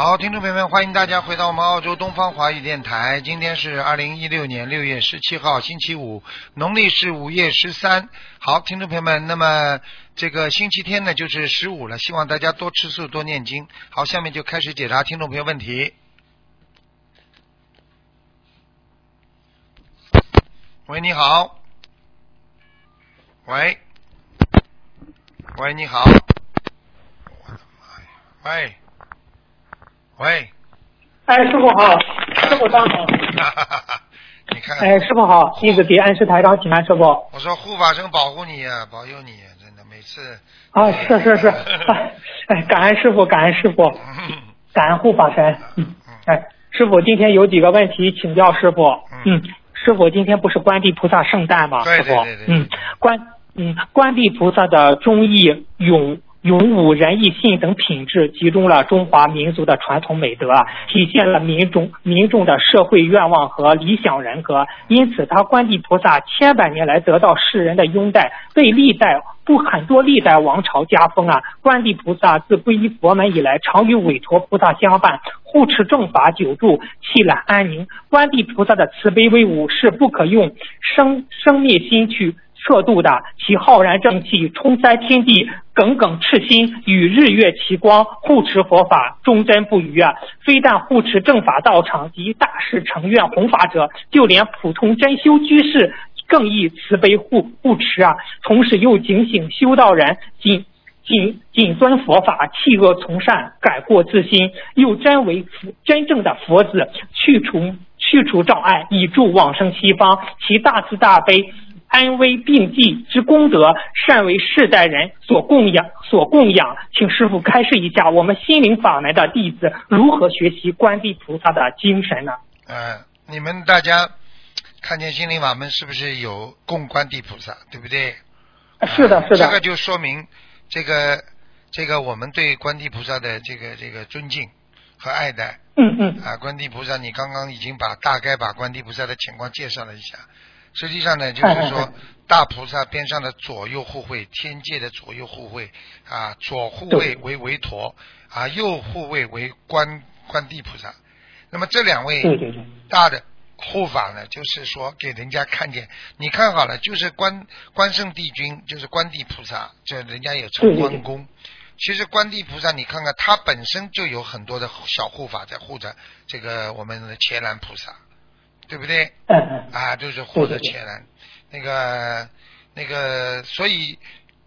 好，听众朋友们，欢迎大家回到我们澳洲东方华语电台。今天是二零一六年六月十七号，星期五，农历是五月十三。好，听众朋友们，那么这个星期天呢，就是十五了，希望大家多吃素，多念经。好，下面就开始解答听众朋友问题。喂，你好。喂，喂，你好。我的妈呀！喂。喂，哎，师傅好，师傅上好。你看，哎，师傅好，弟子给恩师台长请安，师傅。我说护法神保护你呀、保佑你呀、真的每次。啊，是是是，哎，哎感恩师傅，感恩师傅，嗯感恩护法神。嗯，哎，师傅今天有几个问题请教师傅。嗯，师傅今天不是观地菩萨圣诞吗？对师傅对对对嗯，观嗯观地菩萨的忠义勇。勇武、仁义、信等品质，集中了中华民族的传统美德，体现了民众民众的社会愿望和理想人格。因此，他观地菩萨千百年来得到世人的拥戴，被历代不很多历代王朝加封啊。观地菩萨自皈依佛门以来，常与韦陀菩萨相伴，护持正法久住，气揽安宁。观地菩萨的慈悲威武是不可用生生灭心去。测度的，其浩然正气冲塞天地，耿耿赤心，与日月齐光，护持佛法，忠贞不渝啊！非但护持正法道场及大事成愿弘法者，就连普通真修居士，更亦慈悲护护持啊！同时又警醒修道人，谨谨谨遵佛法，弃恶从善，改过自新，又真为真正的佛子，去除去除障碍，以助往生西方。其大慈大悲。安危并济之功德，善为世代人所供养。所供养，请师傅开示一下，我们心灵法门的弟子如何学习观地菩萨的精神呢？呃，你们大家看见心灵法门是不是有供观地菩萨，对不对？是的，是的。这个就说明这个这个我们对观地菩萨的这个这个尊敬和爱戴。嗯嗯。啊，观地菩萨，你刚刚已经把大概把观地菩萨的情况介绍了一下。实际上呢，就是说大菩萨边上的左右护卫，天界的左右护卫啊，左护卫为韦陀啊，右护卫为观观地菩萨。那么这两位大的护法呢，就是说给人家看见，你看好了，就是观观圣帝君，就是观地菩萨，这人家也称关公。其实观地菩萨，你看看他本身就有很多的小护法在护着这个我们的伽蓝菩萨。对不对？嗯嗯。啊，就是护着伽蓝，那个那个，所以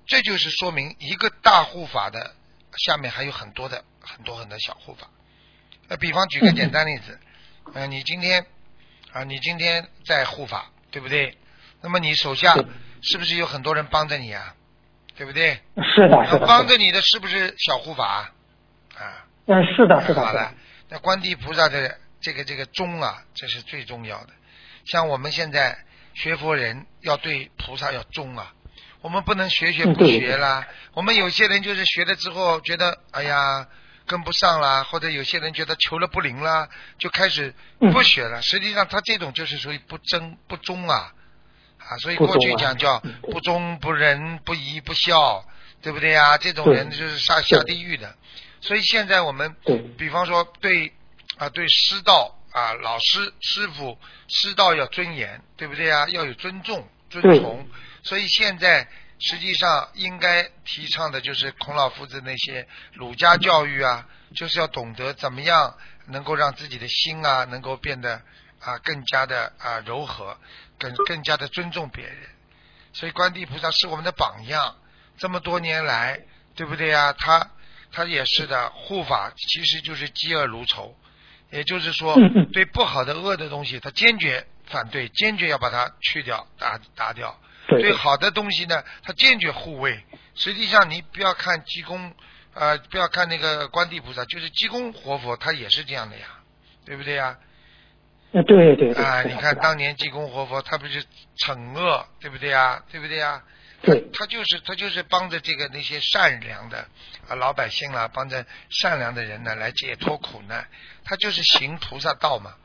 这就是说明一个大护法的下面还有很多的很多很多小护法。那比方举个简单例子，嗯、呃，你今天啊，你今天在护法，对不对？那么你手下是不是有很多人帮着你啊？对不对？是的，是的。帮着你的是不是小护法啊？嗯，是的，是的。好了，那观地菩萨的。这个这个忠啊，这是最重要的。像我们现在学佛人要对菩萨要忠啊，我们不能学学不学啦。我们有些人就是学了之后觉得哎呀跟不上啦，或者有些人觉得求了不灵啦，就开始不学了。实际上他这种就是属于不争不忠啊啊，所以过去讲叫不忠不仁不义不孝，对不对呀？这种人就是下下地狱的。所以现在我们比方说对。啊，对师道啊，老师、师傅、师道要尊严，对不对啊？要有尊重、尊崇。所以现在实际上应该提倡的就是孔老夫子那些儒家教育啊，就是要懂得怎么样能够让自己的心啊，能够变得啊更加的啊柔和，更更加的尊重别人。所以观地菩萨是我们的榜样，这么多年来，对不对啊？他他也是的，护法其实就是嫉恶如仇。也就是说，对不好的恶的东西，他坚决反对，坚决要把它去掉、打打掉。对好的东西呢，他坚决护卫。实际上，你不要看济公，呃，不要看那个观地菩萨，就是济公活佛，他也是这样的呀，对不对呀？啊，对对对。啊，你看当年济公活佛，他不是惩恶，对不对呀？对不对啊？对。他就是他就是帮着这个那些善良的啊老百姓啦，帮着善良的人呢来解脱苦难，他就是行菩萨道嘛，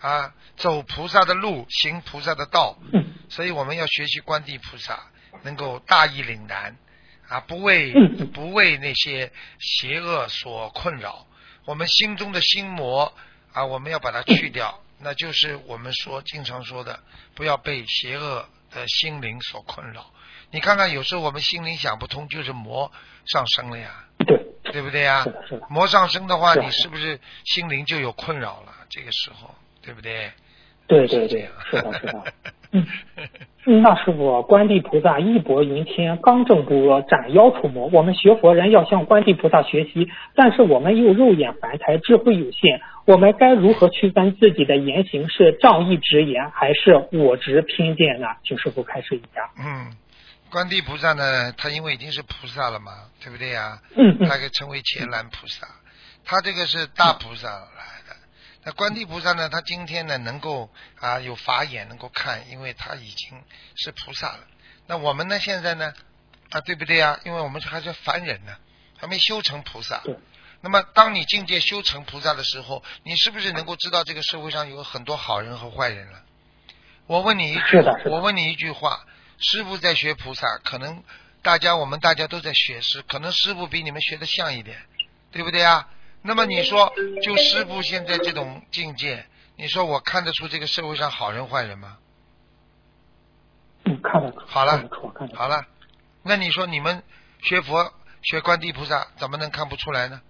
啊，走菩萨的路，行菩萨的道，嗯。所以我们要学习观地菩萨，能够大义凛然。啊，不为不为那些邪恶所困扰，我们心中的心魔啊，我们要把它去掉，那就是我们说经常说的，不要被邪恶的心灵所困扰。你看看，有时候我们心灵想不通，就是魔上升了呀，对，对不对呀是？的是的。魔上升的话，你是不是心灵就有困扰了？这个时候，对不对？对对对，是的，是的。嗯，嗯那师傅，观地菩萨义薄云天，刚正不阿，斩妖除魔。我们学佛人要向观地菩萨学习，但是我们又肉眼凡胎，智慧有限，我们该如何区分自己的言行是仗义直言，还是我执偏见呢？请师傅开示一下。嗯，观地菩萨呢，他因为已经是菩萨了嘛，对不对呀？嗯嗯他可以称为伽蓝菩萨，他这个是大菩萨来的。那观地菩萨呢，他今天呢能够啊有法眼能够看，因为他已经是菩萨了。那我们呢现在呢啊对不对呀？因为我们还是凡人呢，还没修成菩萨对。那么当你境界修成菩萨的时候，你是不是能够知道这个社会上有很多好人和坏人了？我问你一句我问你一句话，师傅在学菩萨，可能大家我们大家都在学师，可能师傅比你们学的像一点，对不对啊？那么你说，就师傅现在这种境界，你说我看得出这个社会上好人坏人吗？嗯，看得出，好了。好了，那你说你们学佛学观地菩萨，怎么能看不出来呢？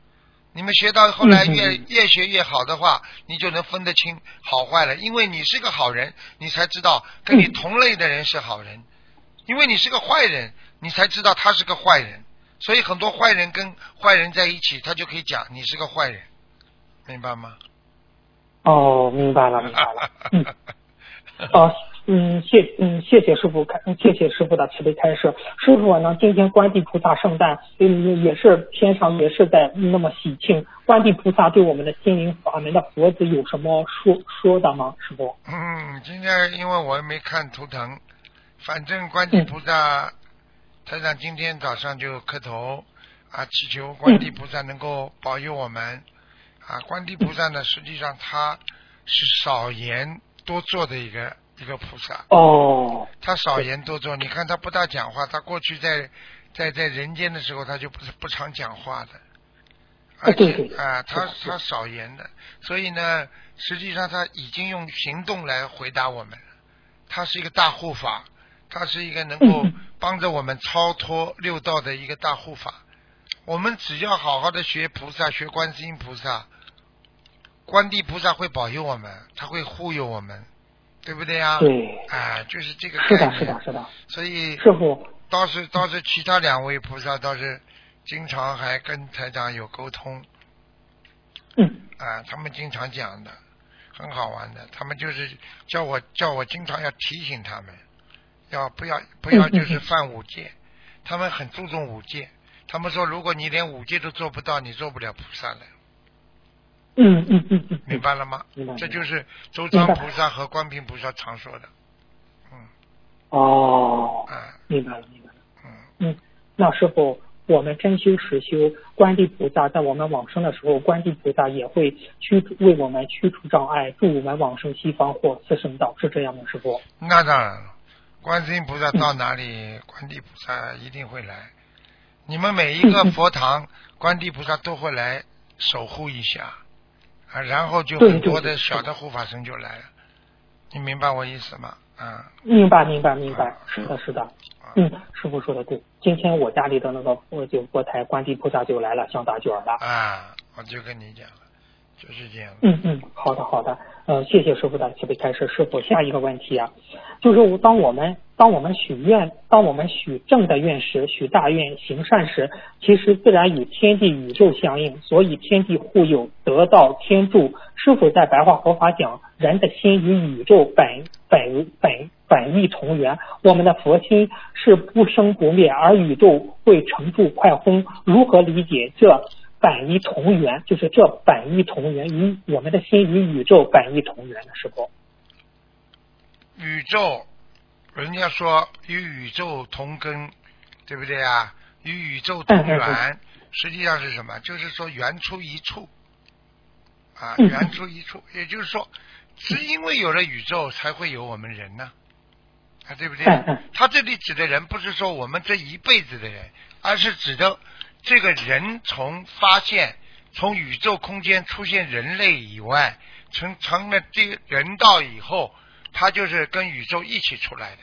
你们学到后来越嗯越学越好的话，你就能分得清好坏了，因为你是个好人，你才知道跟你嗯同类的人是好人；因为你是个坏人，你才知道他是个坏人。所以很多坏人跟坏人在一起，他就可以讲你是个坏人，明白吗？哦，明白了，明白了。嗯，哦，嗯，谢嗯谢谢师傅开，嗯谢谢师傅的慈悲开示。师傅呢，今天观地菩萨圣诞，嗯，也是天上也是在那么喜庆。观地菩萨对我们的心灵法门的佛子有什么说说的吗？师傅？嗯，今天因为我也没看图腾，反正观地菩萨，台长今天早上就磕头啊，祈求观地菩萨能够保佑我们。啊，观地菩萨呢，实际上他是少言多做的一个一个菩萨，哦，他少言多做。你看他不大讲话，他过去在在在人间的时候，他就不是不常讲话的，而且啊，他他少言的，所以呢，实际上他已经用行动来回答我们了。他是一个大护法，他是一个能够嗯帮着我们超脱六道的一个大护法。我们只要好好的学菩萨，学观世音菩萨，观地菩萨会保佑我们，他会护佑我们，对不对呀？对，啊，就是这个是的，是的，是的。所以师傅，倒是倒是其他两位菩萨倒是经常还跟台长有沟通嗯，啊，他们经常讲的，很好玩的。他们就是叫我叫我经常要提醒他们，要不要不要嗯嗯就是嗯犯五戒，他们很注重五戒。他们说，如果你连五戒都做不到，你做不了菩萨了，嗯嗯嗯嗯，明白了吗？明白这就是周明白庄菩萨和观平菩萨常说的，嗯哦，啊明白了，明白了。嗯嗯，那师傅，我们真修实修，观地菩萨在我们往生的时候，观地菩萨也会驱为我们驱除障碍，助我们往生西方或四圣道，是这样吗？师傅？那当然了，观世音菩萨到哪里，观地菩萨一定会来。你们每一个佛堂，观地菩萨都会来守护一下，啊，然后就很多的小的护法神就来了。你明白我意思吗？啊，明白，明白，明白啊。是的，是的。啊嗯，师傅说的对。今天我家里的那个佛就佛台观地菩萨就来了，想打卷了。啊，我就跟你讲了，就是这样。嗯嗯，好的好的，呃，谢谢师傅的慈悲开示。师傅，下一个问题啊，就是当我们当我们许愿，当我们许正的愿时，许大愿行善时，其实自然与天地宇宙相应，所以天地护佑，得道天助。师傅在白话佛法讲，人的心与宇宙本本本本意同源，我们的佛心是不生不灭，而宇宙会成住快轰。如何理解这板一同源，就是这板一同源与我们的心与宇宙板一同源的时候，宇宙，人家说与宇宙同根，对不对啊？与宇宙同源，实际上是什么？就是说源出一处，啊，嗯。源出一处，也就是说，是因为有了宇宙，才会有我们人呢，啊，对不对？他这里指的人，不是说我们这一辈子的人，而是指的这个人从发现从宇宙空间出现人类以外，成成了这个人道以后，他就是跟宇宙一起出来的，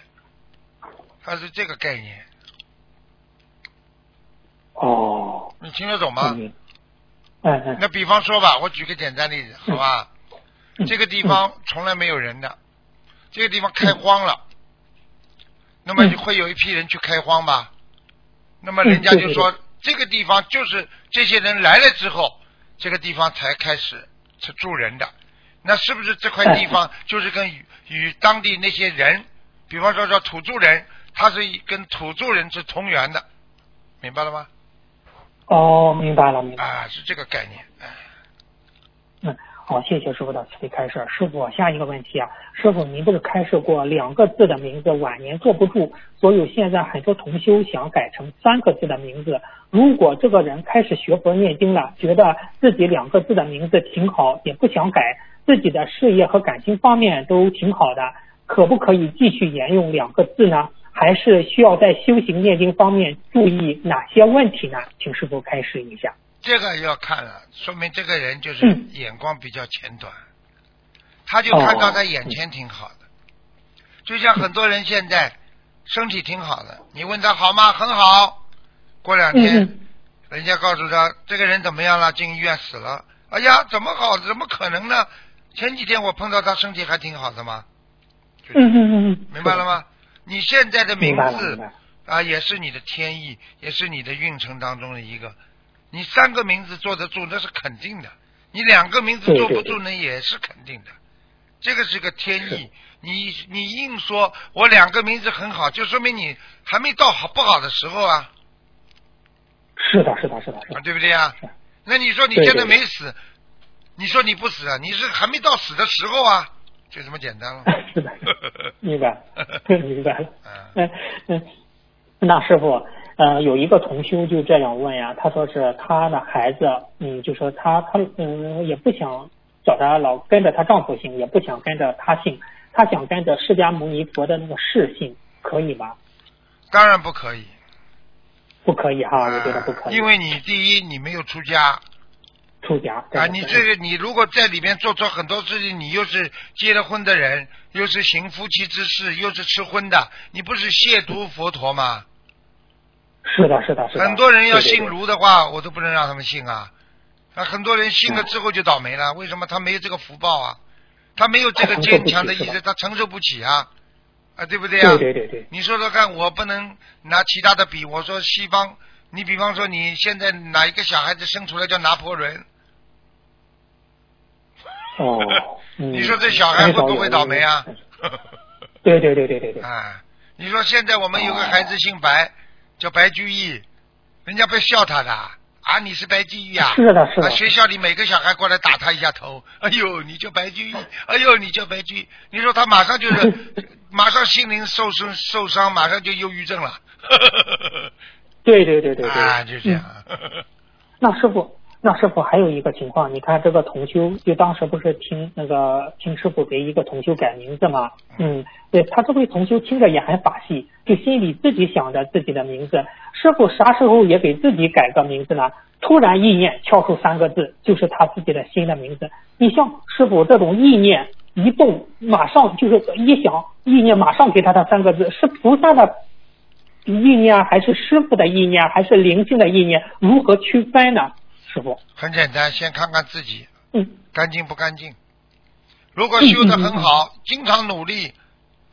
他是这个概念，哦，你听得懂吗？嗯。嗯嗯，那比方说吧，我举个简单例子，好吧？嗯。这个地方从来没有人的，这个地方开荒了，那么会有一批人去开荒吧？那么人家就说，这个地方就是这些人来了之后，这个地方才开始是住人的。那是不是这块地方就是跟与与当地那些人，比方说说土著人，他是跟土著人是同源的，明白了吗？哦，明白了，明白了。啊，是这个概念。哎嗯，好，谢谢师傅的慈悲开示。师傅，下一个问题啊，师傅您不是开示过两个字的名字晚年坐不住，所以现在很多同修想改成三个字的名字。如果这个人开始学佛念经了，觉得自己两个字的名字挺好，也不想改，自己的事业和感情方面都挺好的，可不可以继续沿用两个字呢？还是需要在修行念经方面注意哪些问题呢？请师傅开示一下。这个要看了，说明这个人就是嗯眼光比较浅短，他就看到他眼前挺好的，就像很多人现在身体挺好的，你问他好吗？很好。过两天，嗯人家告诉他这个人怎么样了？进医院死了。哎呀，怎么好？怎么可能呢？前几天我碰到他身体还挺好的嘛，嗯嗯嗯嗯，明白了吗？你现在的名字。啊，也是你的天意，也是你的运程当中的一个。你三个名字坐得住，那是肯定的；你两个名字坐不住，那也是肯定的。这个是个天意。你你硬说我两个名字很好，就说明你还没到好不好的时候啊，是的，是的，是的，是啊的。对不对啊？那你说你现在对没死，你说你不死啊？你是还没到死的时候啊，就这么简单了。是的，明白，明白了。嗯嗯嗯，那师傅，呃，有一个同修就这样问呀，他说是他的孩子，嗯，就说他他嗯也不想找他老跟着他丈夫姓，也不想跟着他姓，他想跟着释迦牟尼佛的那个释姓，可以吗？当然不可以。不可以哈，我觉得不可以。啊因为你第一你没有出家出家啊，你这个你如果在里面做错很多事情，你又是结了婚的人，又是行夫妻之事，又是吃荤的，你不是亵渎佛陀吗？是的，是的，是的。很多人要信对对对儒的话，我都不能让他们信啊。啊，很多人信了之后就倒霉了，为什么他没有这个福报啊？他没有这个坚强的意志，他承受不起啊，啊，对不对啊？对对对对，你说说看，我不能拿其他的比。我说西方，你比方说你现在哪一个小孩子生出来叫拿破仑，哦，嗯你说这小孩会不会倒霉啊？对对对对对对，啊，你说现在我们有个孩子姓白，叫白居易，人家不笑他的啊，你是白居易啊？是的是的啊，学校里每个小孩过来打他一下头，哎呦，你叫白居易，哎呦，你叫白居易，你说他马上就是，马上心灵受伤受伤，马上就忧郁症了。对对对对对，啊，就这样嗯。那师傅，那师傅还有一个情况，你看这个同修，就当时不是听那个听师傅给一个同修改名字嘛？嗯，对他这位同修听着也很法系，就心里自己想着自己的名字，师傅啥时候也给自己改个名字呢？突然意念跳出三个字，就是他自己的新的名字。你像师傅这种意念一动，马上就是一想，意念马上给他的三个字，是菩萨的意念还是师傅的意念，还是灵性的意念？如何区分呢？师傅，很简单，先看看自己嗯干净不干净。如果修得很好，经常努力，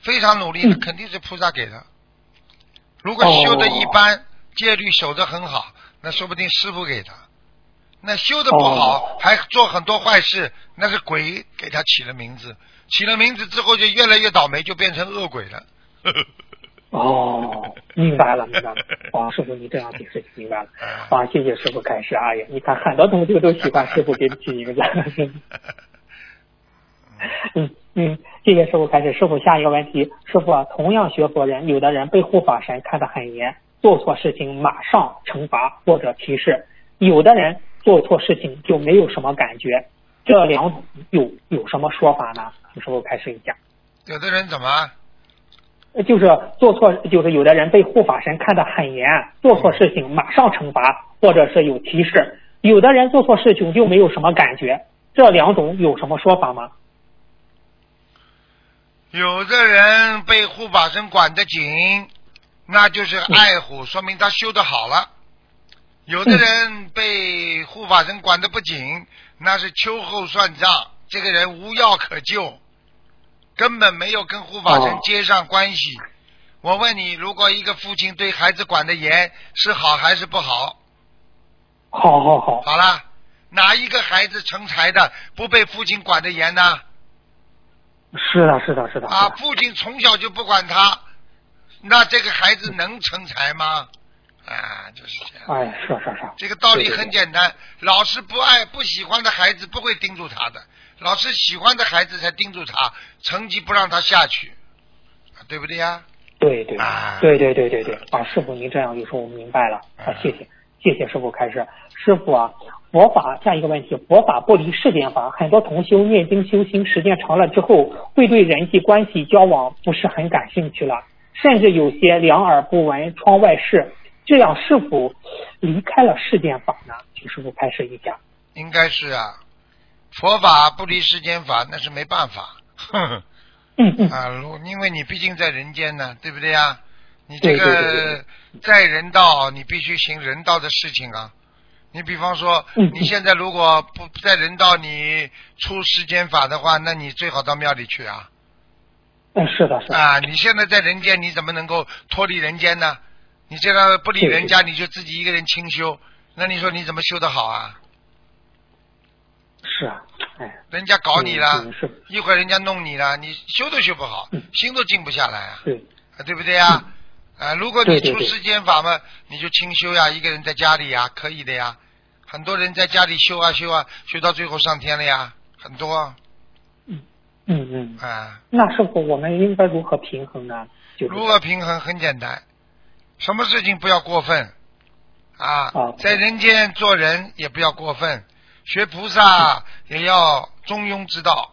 非常努力，那嗯肯定是菩萨给的。如果修的一般，戒律守得很好，那说不定师傅给的。那修的不好，哦还做很多坏事，那是鬼给他起了名字。起了名字之后，就越来越倒霉，就变成恶鬼了。哦，明白了，明白了。啊，师傅，你这样解释明白了。啊啊，谢谢师傅开示。哎呀，你看很多同学都喜欢师傅给起名字。嗯嗯，谢谢师傅开始。师傅下一个问题，师傅啊，同样学佛人，有的人被护法神看得很严，做错事情马上惩罚或者提示；有的人做错事情就没有什么感觉。这两种有有什么说法呢？请师傅开始一下。有的人怎么？呃就是做错，就是有的人被护法神看得很严，做错事情马上惩罚，或者是有提示；有的人做错事情就没有什么感觉。这两种有什么说法吗？有的人被护法神管得紧，那就是爱护，说明他修得好了；有的人被护法神管得不紧，那是秋后算账，这个人无药可救，根本没有跟护法神哦接上关系。我问你，如果一个父亲对孩子管得严，是好还是不好？好好好，好啦，哪一个孩子成才的不被父亲管得严呢？是的，是的，是的。啊，父亲从小就不管他，那这个孩子能成才吗？啊，就是这样。哎，是是是，这个道理很简单，老师不爱不喜欢的孩子不会盯住他的，老师喜欢的孩子才盯住他，成绩不让他下去，啊对不对呀？对对啊对对对对对啊！师傅，您这样一说，我明白了啊啊，谢谢谢谢师傅开示。师傅啊，佛法下一个问题，佛法不离世间法，很多同修念经修心时间长了之后，会对人际关系交往不是很感兴趣了，甚至有些两耳不闻窗外事，这样是否离开了世间法呢？请师傅开示一下。应该是啊，佛法不离世间法，那是没办法。呵呵嗯嗯，啊，如因为你毕竟在人间呢，对不对呀？你这个在人道，你必须行人道的事情啊。你比方说，嗯你现在如果不在人道，你出世间法的话，那你最好到庙里去啊。嗯，是的，是的，啊，你现在在人间，你怎么能够脱离人间呢？你这个不理人家，你就自己一个人清修，那你说你怎么修得好啊？是啊，哎，人家搞你了一会儿人家弄你了，你修都修不好嗯，心都静不下来啊。对，啊，对不对呀？啊，如果你出世间法嘛，你就清修呀，一个人在家里呀，可以的呀。很多人在家里修啊修啊，修到最后上天了呀，很多嗯嗯嗯。啊。那师傅，我们应该如何平衡呢？就是如何平衡？很简单，什么事情不要过分啊啊，在人间做人也不要过分，学菩萨也要中庸之道。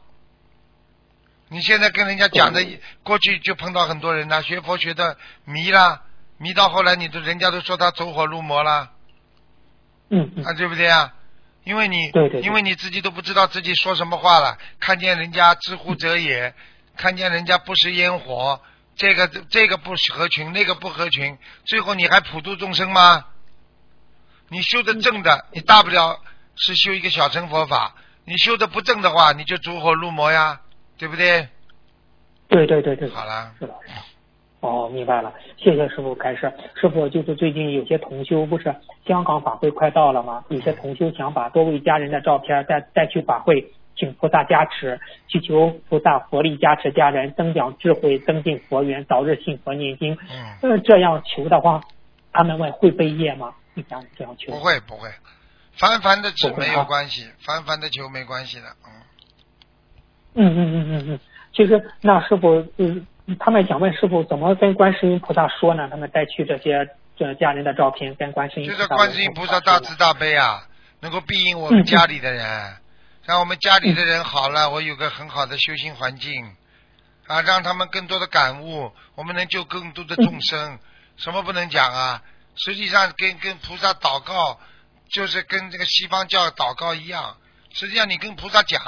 你现在跟人家讲的，过去就碰到很多人呐、学佛学的迷啦，迷到后来你都人家都说他走火入魔了，嗯嗯啊，对不对啊？因为你，对对对因为你自己都不知道自己说什么话了，看见人家知乎者也，看见人家不食烟火，这个这个不合群，那个不合群，最后你还普度众生吗？你修的正的，你大不了是修一个小乘佛法；你修的不正的话，你就走火入魔呀，对不对？对对对对，好了，是的。哦，明白了，谢谢师傅开示。师傅，就是最近有些同修不是香港法会快到了吗？有些同修想把多位家人的照片带带去法会，请菩萨加持，祈求菩萨佛力加持家人，增长智慧，增进佛缘，早日信佛念经。嗯，呃，这样求的话，他们问会背业吗？一家人这样求？不会不会，凡凡的纸没有关系，凡凡的球没关系的，嗯。嗯嗯嗯嗯嗯，其实那师傅，嗯，他们想问师傅怎么跟观世音菩萨说呢？他们带去这些这家人的照片，跟观世音菩萨就是观世音菩萨大慈大悲啊，能够庇应我们家里的人，让我们家里的人好了，我有个很好的修行环境啊，让他们更多的感悟，我们能救更多的众生。什么不能讲啊？实际上跟跟菩萨祷告，就是跟这个西方教祷告一样。实际上你跟菩萨讲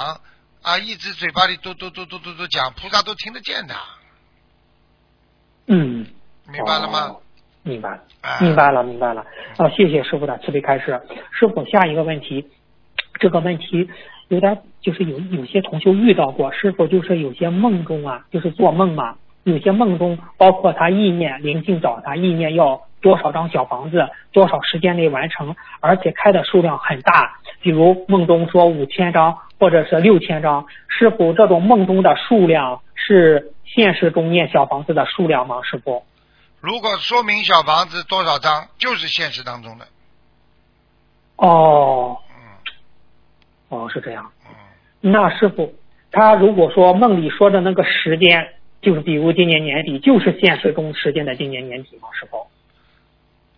啊，一直嘴巴里嘟嘟嘟嘟嘟嘟讲，菩萨都听得见的，嗯，明白了吗哦？明白明白了，明白了。啊，谢谢师傅的慈悲开示。师傅，下一个问题，这个问题有点就是有有些同修遇到过，师傅就是有些梦中啊，就是做梦嘛，有些梦中包括他意念灵性找他，意念要多少张小房子，多少时间内完成，而且开的数量很大，比如梦中说五千张或者是六千张。师傅，这种梦中的数量是现实中念小房子的数量吗？师傅？如果说明小房子多少张，就是现实当中的。哦嗯哦，是这样。嗯，那师傅，他如果说梦里说的那个时间，就是比如今年年底，就是现实中时间的今年年底吗？师傅？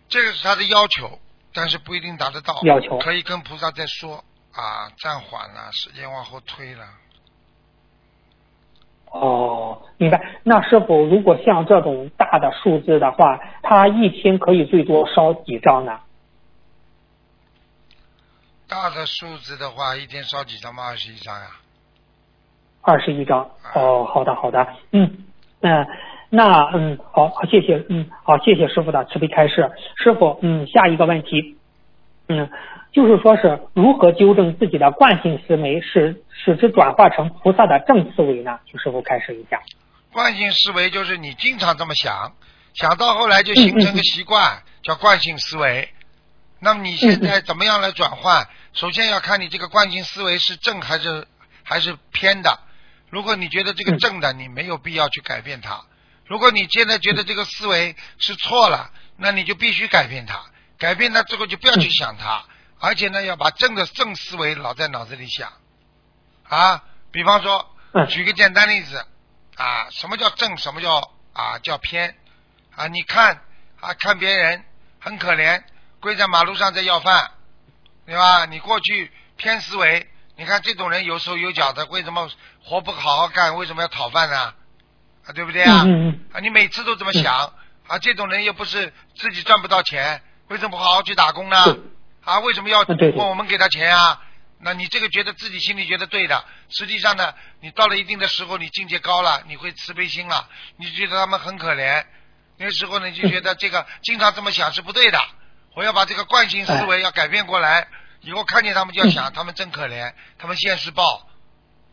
这个是他的要求，但是不一定达得到。要求可以跟菩萨再说啊，暂缓了，时间往后推了。哦，明白。那是否，如果像这种大的数字的话，他一天可以最多烧几张呢？大的数字的话，一天烧几张吗？二十一张呀。二十一张。哦，好的，好的。嗯，嗯，那嗯，好，好，谢谢，嗯，好，谢谢师傅的慈悲开示。师傅，嗯，下一个问题，嗯，就是说是如何纠正自己的惯性思维，使使之转化成菩萨的正思维呢？请师傅开示一下。惯性思维就是你经常这么想，想到后来就形成个习惯，叫惯性思维。那么你现在怎么样来转换？首先要看你这个惯性思维是正还是还是偏的。如果你觉得这个正的，你没有必要去改变它；如果你现在觉得这个思维是错了，那你就必须改变它。改变它之后就不要去想它，而且呢要把正的正思维老在脑子里想啊。比方说，举个简单例子啊，什么叫正？什么叫啊叫偏？啊，你看啊看别人很可怜，跪在马路上在要饭，对吧？你过去偏思维，你看这种人有手有脚的，为什么活不好好干？为什么要讨饭呢？啊，对不对啊？嗯嗯啊，你每次都这么想啊，这种人又不是自己赚不到钱，为什么不好好去打工呢？啊，为什么要问我们给他钱啊？那你这个觉得自己心里觉得对的，实际上呢，你到了一定的时候，你境界高了，你会慈悲心了，你就觉得他们很可怜，那时候呢，你就觉得这个经常这么想是不对的，我要把这个惯性思维要改变过来，以后看见他们就要想，他们真可怜，他们现世报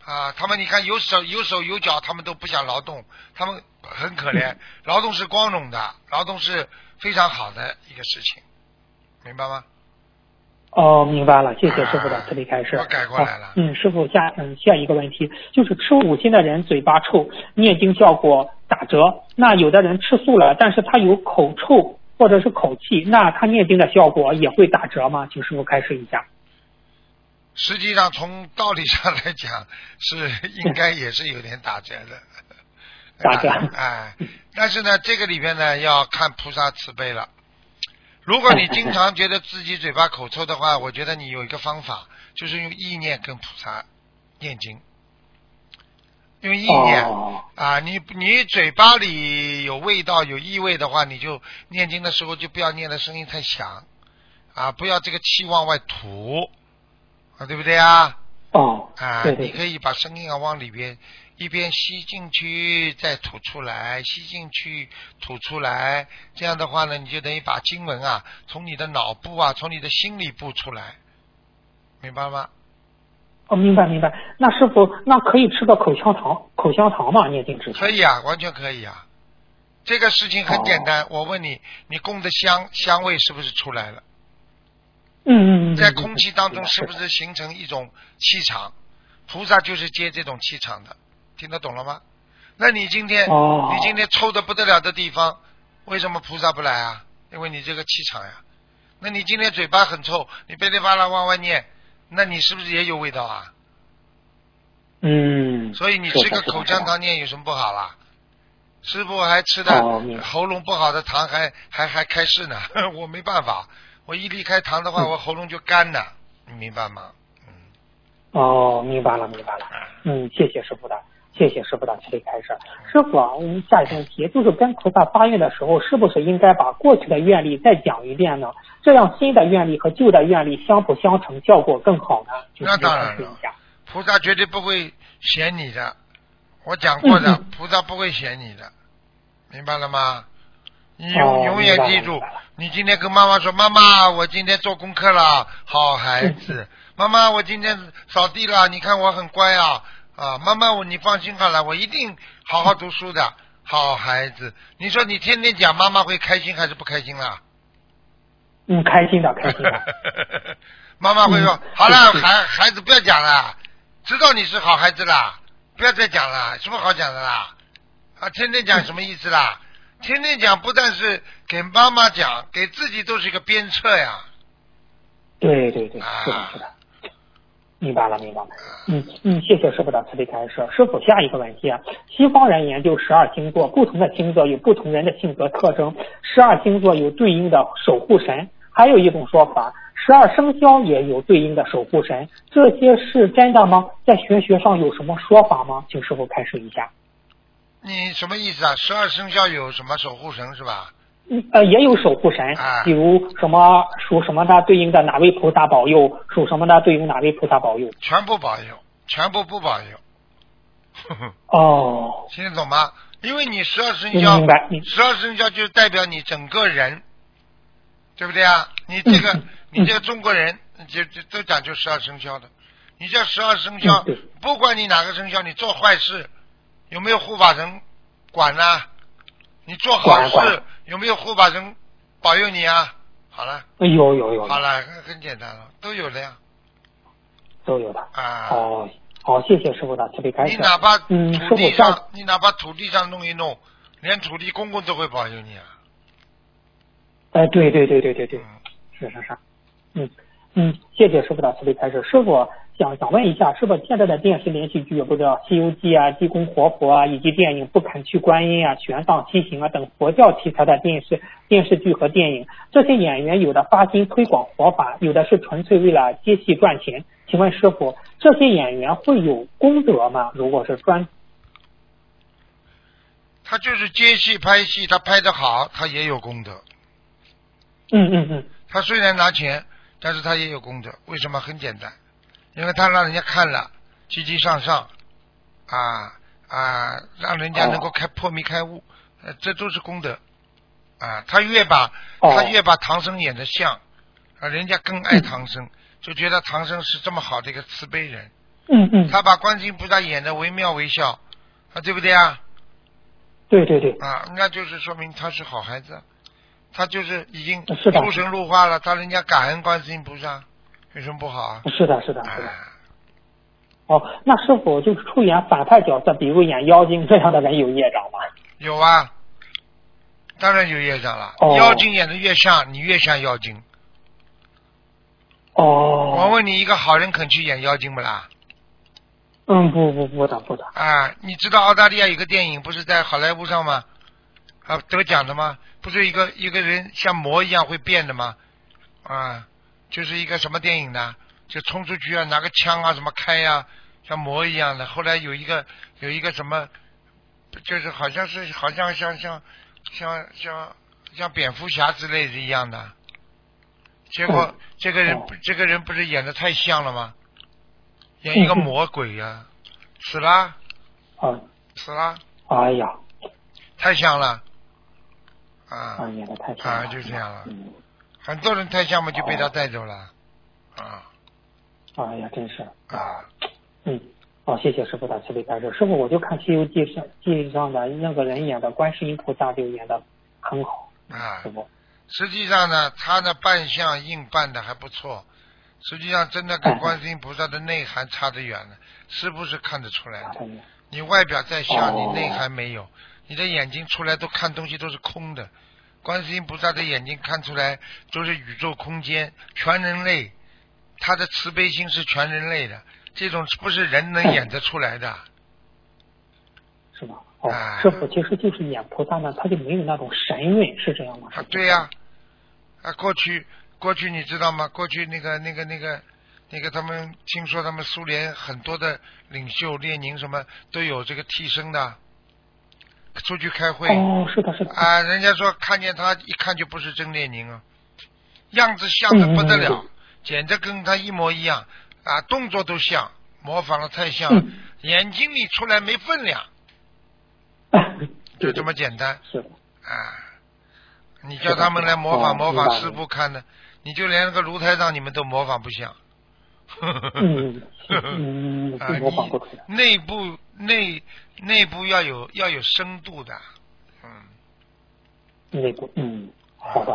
啊，他们你看有手有手有脚，他们都不想劳动，他们很可怜，劳动是光荣的，劳动是非常好的一个事情，明白吗？哦，明白了，谢谢师傅的慈悲开示。我改过来了好嗯，师傅下嗯下一个问题就是吃五辛的人嘴巴臭，念经效果打折。那有的人吃素了，但是他有口臭或者是口气，那他念经的效果也会打折吗？请师傅开示一下。实际上从道理上来讲，是应该也是有点打折的。打折 哎，但是呢，这个里边呢要看菩萨慈悲了。如果你经常觉得自己嘴巴口臭的话，我觉得你有一个方法，就是用意念跟菩萨念经，用意念、哦啊，你你嘴巴里有味道有异味的话，你就念经的时候就不要念的声音太响啊，不要这个气往外吐啊，对不对啊？哦，啊，对对你可以把声音啊往里边一边吸进去，再吐出来，吸进去，吐出来。这样的话呢，你就等于把经文啊从你的脑部啊，从你的心里部出来，明白吗？哦，明白明白。那师傅，那可以吃个口香糖口香糖吗？念经之前可以啊，完全可以啊。这个事情很简单，我问你，你供的香香味是不是出来了？嗯在嗯空气当中嗯是不是形成一种气场？菩萨就是接这种气场的，听得懂了吗？那你今天、哦你今天臭的不得了的地方，为什么菩萨不来啊？因为你这个气场呀。那你今天嘴巴很臭，你噼里啪啦往外念，那你是不是也有味道啊？嗯，所以你吃个口香糖念有什么不好啦？师傅还吃的喉咙不好的糖还还还开示呢，我没办法，我一离开糖的话，嗯我喉咙就干了，你明白吗？嗯，哦，明白了，明白了。嗯，谢谢师傅的，谢谢师傅的慈悲开示。师傅啊，我们下一个问题就是跟菩萨发愿的时候，是不是应该把过去的愿力再讲一遍呢？这样新的愿力和旧的愿力相辅相成，效果更好呢？那当然了。菩萨绝对不会嫌你的，我讲过的菩萨不会嫌你的，明白了吗？你永、哦永远记住你今天跟妈妈说，妈妈，我今天做功课了，好孩子。妈妈，我今天扫地了，你看我很乖啊啊！妈妈，我你放心好了，我一定好好读书的，好孩子。你说你天天讲，妈妈会开心还是不开心啦？嗯，开心的，开心的。妈妈会说：“嗯好了，孩孩子不要讲了，知道你是好孩子啦，不要再讲了，什么好讲的啦？啊，天天讲什么意思啦？天天讲不但是给妈妈讲，给自己都是一个鞭策呀。对对对，啊是的，是的。明白了，明白了。嗯嗯，谢谢师傅的慈悲开示。师傅，下一个问题啊，西方人研究十二星座，不同的星座有不同人的性格特征，十二星座有对应的守护神，还有一种说法，十二生肖也有对应的守护神，这些是真的吗？在玄学上有什么说法吗？请师傅开示一下。你什么意思啊？十二生肖有什么守护神是吧？嗯呃，也有守护神啊，比如什么属什么的对应的哪位菩萨保佑，属什么的对应哪位菩萨保佑。全部保佑，全部不保佑。哦，听得懂吗？因为你十二生肖明白，十二生肖就代表你整个人，对不对啊？你这个，嗯你这个中国人，就就都讲究十二生肖的。你这十二生肖嗯，不管你哪个生肖，你做坏事有没有护法神管呢、你做好事管管有没有护法神保佑你啊？好了，有有有好了，很很简单了，都有的呀都有的。啊。哦，好，谢谢师傅的慈悲开示。你哪怕嗯，土地上下，你哪怕土地上弄一弄，连土地公公都会保佑你啊。哎，对对对对对对，嗯是是是，嗯嗯，谢谢师傅的慈悲开示。师傅想想问一下，师傅现在的电视连续剧，不知道《西游记》啊、《济公活佛》啊，以及电影《不肯去观音》啊、《玄奘西行》啊等佛教题材的电视电视剧和电影，这些演员有的发心推广佛法，有的是纯粹为了接戏赚钱。请问师傅，这些演员会有功德吗？如果是专他就是接戏拍戏，他拍的好，他也有功德。嗯嗯嗯，他虽然拿钱，但是他也有功德。为什么？很简单，因为他让人家看了，积极向上，啊啊，让人家能够开破迷开悟，呃，这都是功德。啊，他越把哦他越把唐僧演的像，啊，人家更爱唐僧，就觉得唐僧是这么好的一个慈悲人。嗯嗯，他把观世音菩萨演的惟妙惟肖，啊，对不对啊？对对对，啊，那就是说明他是好孩子，他就是已经出神入化了，他人家感恩观世音菩萨，有什么不好啊？是的，是的，是的。哎，哦，那是否就是出演反派角色，比如演妖精这样的人有业障吗？有啊，当然有业障了。哦妖精演的越像，你越像妖精。哦我哦，问你，一个好人肯去演妖精不啦？嗯，不不不的不的，啊，你知道澳大利亚有个电影不是在好莱坞上吗？啊，得奖的吗？不是一个一个人像魔一样会变的吗？啊，就是一个什么电影呢？就冲出去啊，拿个枪啊，什么开呀、像魔一样的。后来有一个有一个什么，就是好像是好像像像像像像蝙蝠侠之类的一样的。结果、嗯这个人、哦这个人不是演的太像了吗？演一个魔鬼呀、死了啊，死了。哎呀，太像了，啊啊，，演的太像了，啊就这样了。嗯，很多人太像嘛，就被他哦带走了，啊。哎呀，真是，啊，嗯，哦，谢谢师傅的慈悲开示。师傅，我就看《西游记》上记上的那个人演的观世音菩萨就演的很好，啊。师傅，实际上呢，他的扮相硬扮的还不错，实际上真的跟哎。观世音菩萨的内涵差得远了，是不是看得出来的？你外表再像，哦。你内涵没有，你的眼睛出来都看东西都是空的。观世音菩萨的眼睛看出来都是宇宙空间，全人类，他的慈悲心是全人类的，这种不是人能演得出来的。是吧？哦啊，师傅其实就是演菩萨呢，他就没有那种神韵，是这样吗？啊，对呀、啊，过去过去你知道吗？过去那个那个那个那个他们听说他们苏联很多的领袖列宁什么都有这个替身的，出去开会。哦，是的，是的，啊，人家说看见他一看就不是真列宁啊，样子像的不得了，嗯简直跟他一模一样啊，动作都像，模仿的太像，嗯眼睛里出来没分量，就这么简单是的，啊！你叫他们来模仿哦模仿师傅看的，你就连那个炉台上你们都模仿不像。嗯嗯，啊，是模仿不出来。你内部内内部要有要有深度的，嗯。内部，嗯，好的，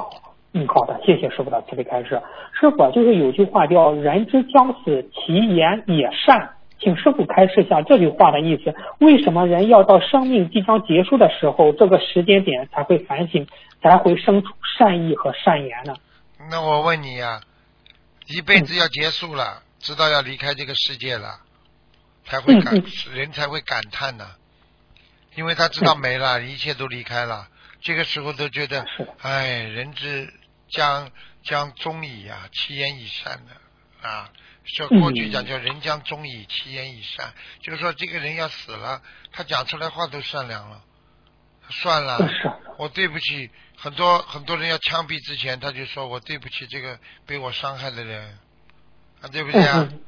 嗯，好的，谢谢师傅的慈悲开示。师傅就是有句话叫“人之将死，其言也善”，请师傅开示下这句话的意思。为什么人要到生命即将结束的时候，这个时间点才会反省，才会生出善意和善言呢？那我问你呀、一辈子要结束了，知道要离开这个世界了，才会感嗯。人才会感叹呢，因为他知道没了，一切都离开了，这个时候都觉得哎，人之将将终矣啊，其言已善的啊。这过去讲叫人将终矣，其言已善，就是说这个人要死了，他讲出来话都善良了，算了，我对不起很多很多人要枪毙之前，他就说我对不起这个被我伤害的人，啊，对不对啊？嗯。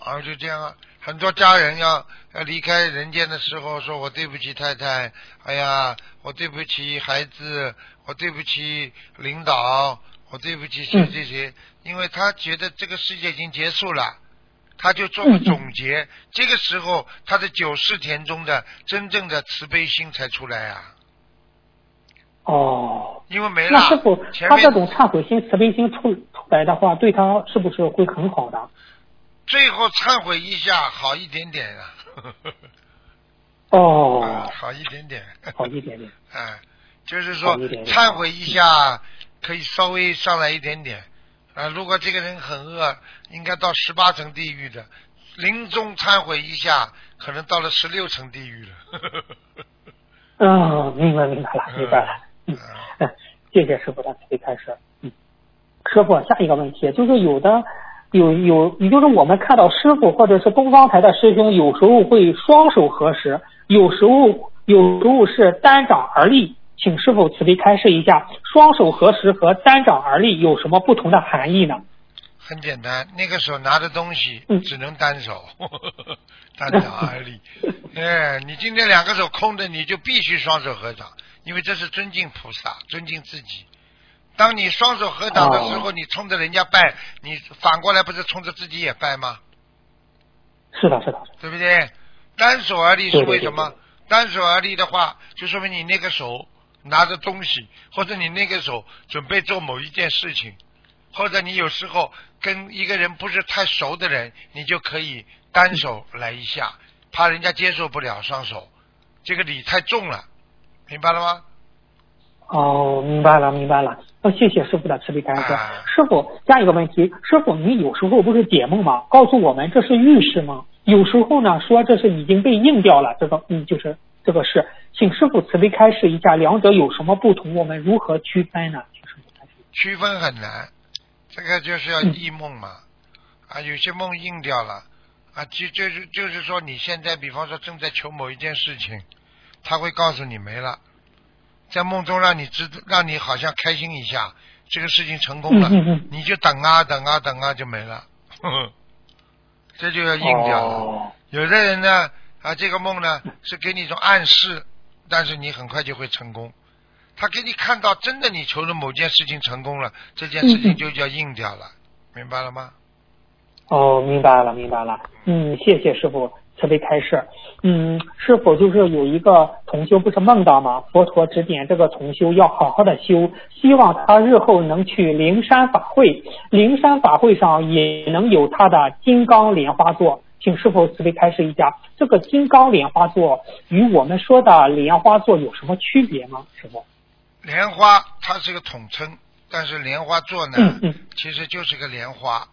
啊，就这样啊。很多家人要要离开人间的时候，说我对不起太太，哎呀，我对不起孩子，我对不起领导，我对不起谁谁谁，因为他觉得这个世界已经结束了。他就做个总结，这个时候他的九世田中的真正的慈悲心才出来啊，哦，因为没了他这种忏悔心、慈悲心出出来的话，对他是不是会很好的？最后忏悔一下，好一点点啊，哦啊，好一点点，好一点点。哎，就是说忏悔一下，可以稍微上来一点点。啊，如果这个人很恶，应该到十八层地狱的，临终忏悔一下，可能到了十六层地狱了。嗯，明白明白了，明白了。嗯，嗯谢谢师傅的慈悲开示。嗯，师傅，下一个问题就是有的有有，也就是我们看到师傅或者是东方台的师兄，有时候会双手合十，有时候有时候是单掌而立。请师傅慈悲开示一下，双手合十和单掌而立有什么不同的含义呢？很简单，那个手拿着东西嗯只能单手，单掌而立。哎，你今天两个手空的，你就必须双手合掌，因为这是尊敬菩萨，尊敬自己。当你双手合掌的时候，哦你冲着人家拜，你反过来不是冲着自己也拜吗？是的，是的，对不对？单手而立是对对对为什么？单手而立的话，就说明你那个手拿着东西，或者你那个手准备做某一件事情，或者你有时候跟一个人不是太熟的人，你就可以单手来一下，怕人家接受不了双手，这个礼太重了，明白了吗？哦，明白了，明白了。那谢谢师傅的慈悲开示。啊师傅，下一个问题，师傅，你有时候不是解梦吗？告诉我们这是预示吗？有时候呢说这是已经被应掉了，这个嗯就是这个事，请师傅慈悲开示一下，两者有什么不同？我们如何区分呢？区分很难，这个就是要忆梦嘛，啊，有些梦应掉了，啊，就就是就是说你现在比方说正在求某一件事情，他会告诉你没了，在梦中让你知让你好像开心一下，这个事情成功了，你就等啊等啊等啊就没了，呵 呵这就要硬掉了。哦有的人呢，啊，这个梦呢是给你一种暗示，但是你很快就会成功。他给你看到真的你求的某件事情成功了，这件事情就叫硬掉了，明白了吗？哦，明白了，明白了。嗯，谢谢师傅慈悲开示。嗯，是否就是有一个同修不是梦到吗？佛陀指点这个同修要好好的修，希望他日后能去灵山法会，灵山法会上也能有他的金刚莲花座。请师傅慈悲开示一下，这个金刚莲花座与我们说的莲花座有什么区别吗？师傅？莲花它是个统称，但是莲花座呢，嗯嗯其实就是个莲花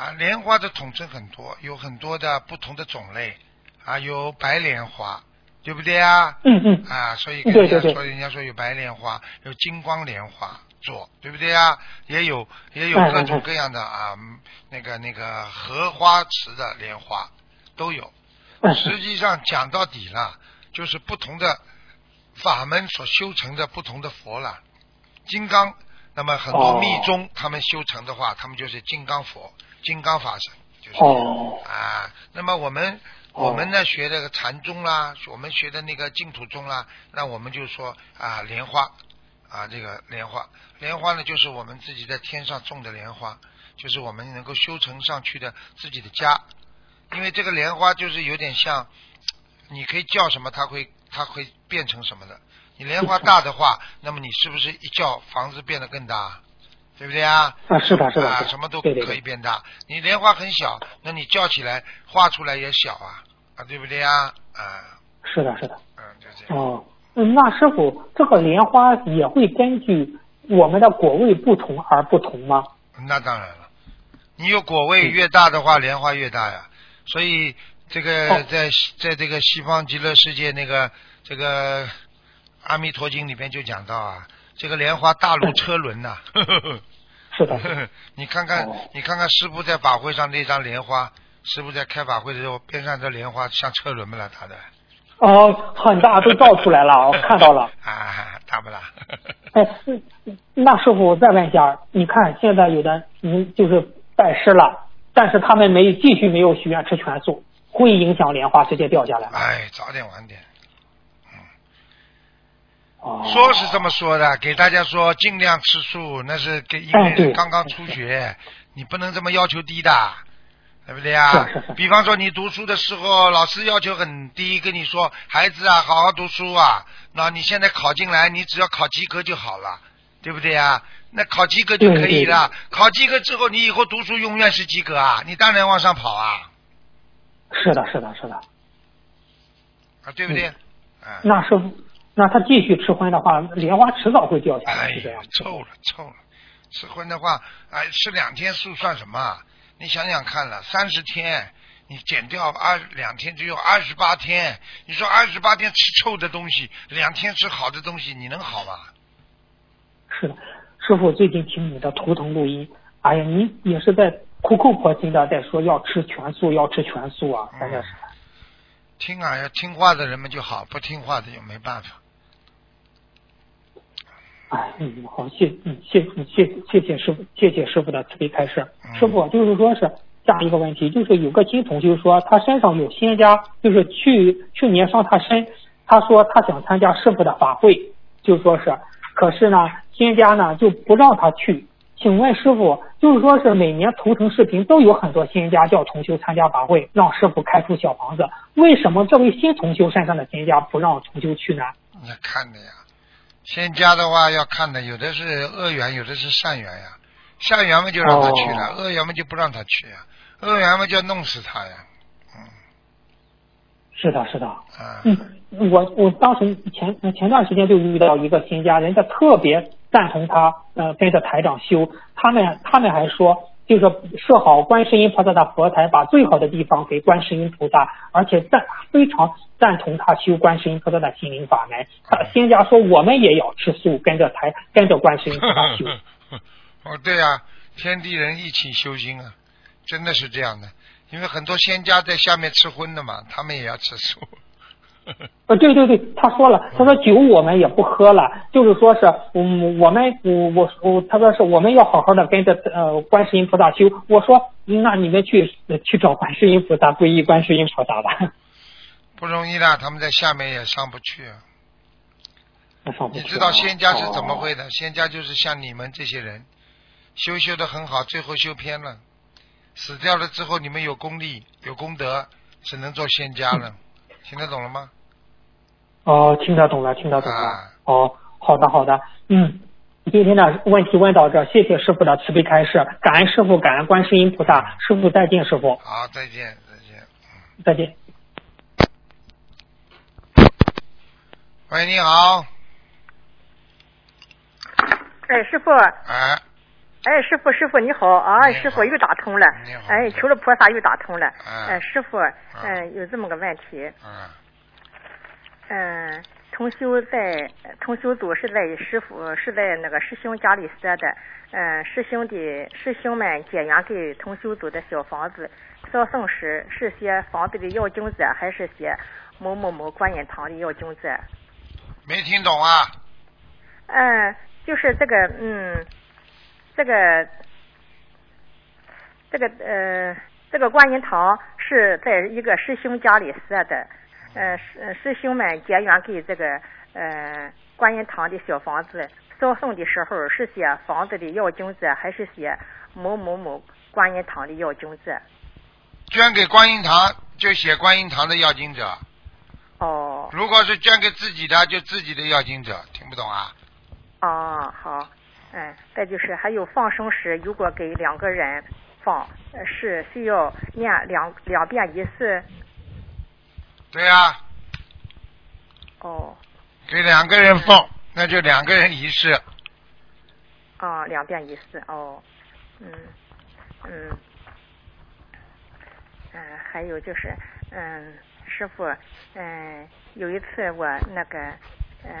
啊。莲花的统称很多，有很多的不同的种类啊，有白莲花，对不对啊？嗯嗯啊，所以人家说，人家说有白莲花，有金光莲花做，对不对啊？也有也有各种嗯各样的啊，嗯那个那个荷花池的莲花都有。嗯实际上讲到底了，就是不同的法门所修成的不同的佛了。金刚，那么很多哦密宗他们修成的话，他们就是金刚佛、金刚法身，就是、哦啊。那么我们哦我们呢学这个禅宗啦，我们学的那个净土宗啦，那我们就说啊莲花啊这个莲花，莲花呢就是我们自己在天上种的莲花，就是我们能够修成上去的自己的家。因为这个莲花就是有点像，你可以叫什么，它会它会变成什么的。你莲花大的话，那么你是不是一叫房子变得更大？对不对啊？啊，是的，是的，啊，什么都可以变大。你莲花很小，那你叫起来画出来也小啊，啊，对不对啊？啊，是的，是的。嗯，就这样。哦，嗯那师傅，这个莲花也会根据我们的果位不同而不同吗？那当然了，你有果位越大的话，莲花越大呀。所以这个哦在西在这个西方极乐世界那个这个阿弥陀经里边就讲到啊，这个莲花大如车轮呐、是的，是 的你看看哦，你看看师傅在法会上那张莲花，师傅在开法会的时候，边上这莲花像车轮不啦？他的哦，很大，都照出来了，我 看到了。啊，大不啦？哎，嗯那师傅，我再问一下，你看现在有的人就是拜师了，但是他们没继续没有许愿吃全素，会影响莲花直接掉下来吗？哎，早点晚点。哦，说是这么说的，给大家说尽量吃素，那是给因为刚刚初学，你不能这么要求低的，对不对啊是是是？比方说你读书的时候，老师要求很低，跟你说孩子啊，好好读书啊，那你现在考进来，你只要考及格就好了，对不对啊？那考及格就可以了，考及格之后，你以后读书永远是及格啊，你当然往上跑啊，是的，是的，是的。啊，对不对？嗯，那师傅，那他继续吃荤的话，莲花迟早会掉下来，哎呀。臭了臭了！吃荤的话，哎，吃两天素算什么啊？你想想看了，三十天，你减掉二两天，只有二十八天。你说二十八天吃臭的东西，两天吃好的东西，你能好吗？是的，师傅最近听你的图腾录音，哎呀，你也是在苦口婆心的在说要吃全素，要吃全素啊，真的是。听啊，要听话的人们就好，不听话的就没办法。哎，嗯，好，谢，嗯，谢，嗯谢，谢谢师傅，谢谢师傅的慈悲开示。嗯师傅就是说是下一个问题，就是有个新同学说他身上有仙家，就是去去年上他身，他说他想参加师傅的法会，就说是，可是呢，仙家呢就不让他去。请问师傅，就是说是每年图腾视频都有很多仙家叫同修参加法会，让师傅开出小房子，为什么这位新同修身上的仙家不让同修去呢？你看的呀，仙家的话要看的，有的是恶缘，有的是善缘呀。善缘嘛就让他去了，哦恶缘嘛就不让他去呀。恶缘嘛就要弄死他呀。嗯是的，是的。啊，嗯，我我当时前前段时间就遇到一个新家，人家特别赞同他，呃，跟着台长修，他们他们还说，就是说设好观世音菩萨的佛台，把最好的地方给观世音菩萨，而且赞非常赞同他修观世音菩萨的心灵法门。他仙家说我们也要吃素，跟着台跟着观世音菩萨修。哦，对呀、天地人一起修心啊，真的是这样的。因为很多仙家在下面吃荤的嘛，他们也要吃素。呃，对对对，他说了，他说酒我们也不喝了，就是说是，嗯，我们我我我，他说是我们要好好的跟着呃观世音菩萨修。我说，那你们去呃去找观世音菩萨，皈依观世音菩萨吧。不容易的，他们在下面也上不去你知道仙家是怎么哦会的？仙家就是像你们这些人，修修的很好，最后修偏了，死掉了之后，你们有功力、有功德，只能做仙家了。听得懂了吗？哦，听得懂了，听得懂了。啊哦，好的好的，嗯。今天的问题问到这，谢谢师傅的慈悲开示，感恩师傅，感恩观世音菩萨，师傅再见，师傅好，再见，再见。再见。喂，你好，哎，师傅，哎，哎，师傅，师傅你好啊，好师傅又打通了哎，求了菩萨又打通了，哎哎，师傅，嗯，有这么个问题，嗯，嗯，同修在同修组是在师傅是在那个师兄家里设的，嗯，师兄的师兄们结缘给同修组的小房子，烧送时是写房子的要经者，还是写某某某观音堂的要经者？没听懂啊？嗯，就是这个，嗯，这个，这个呃，这个观音堂是在一个师兄家里设的，呃，师师兄们结缘给这个呃观音堂的小房子烧送的时候，是写房子的要经者，还是写某某某观音堂的要经者？捐给观音堂就写观音堂的要经者，哦，如果是捐给自己的就自己的要经者，听不懂啊？再再就是还有放生时，如果给两个人放，呃是需要念两两遍一次。对呀、哦，给两个人放，那就两个人一式。啊，两遍一次。哦，嗯嗯嗯、还有就是，嗯，师傅，嗯，有一次我那个，嗯，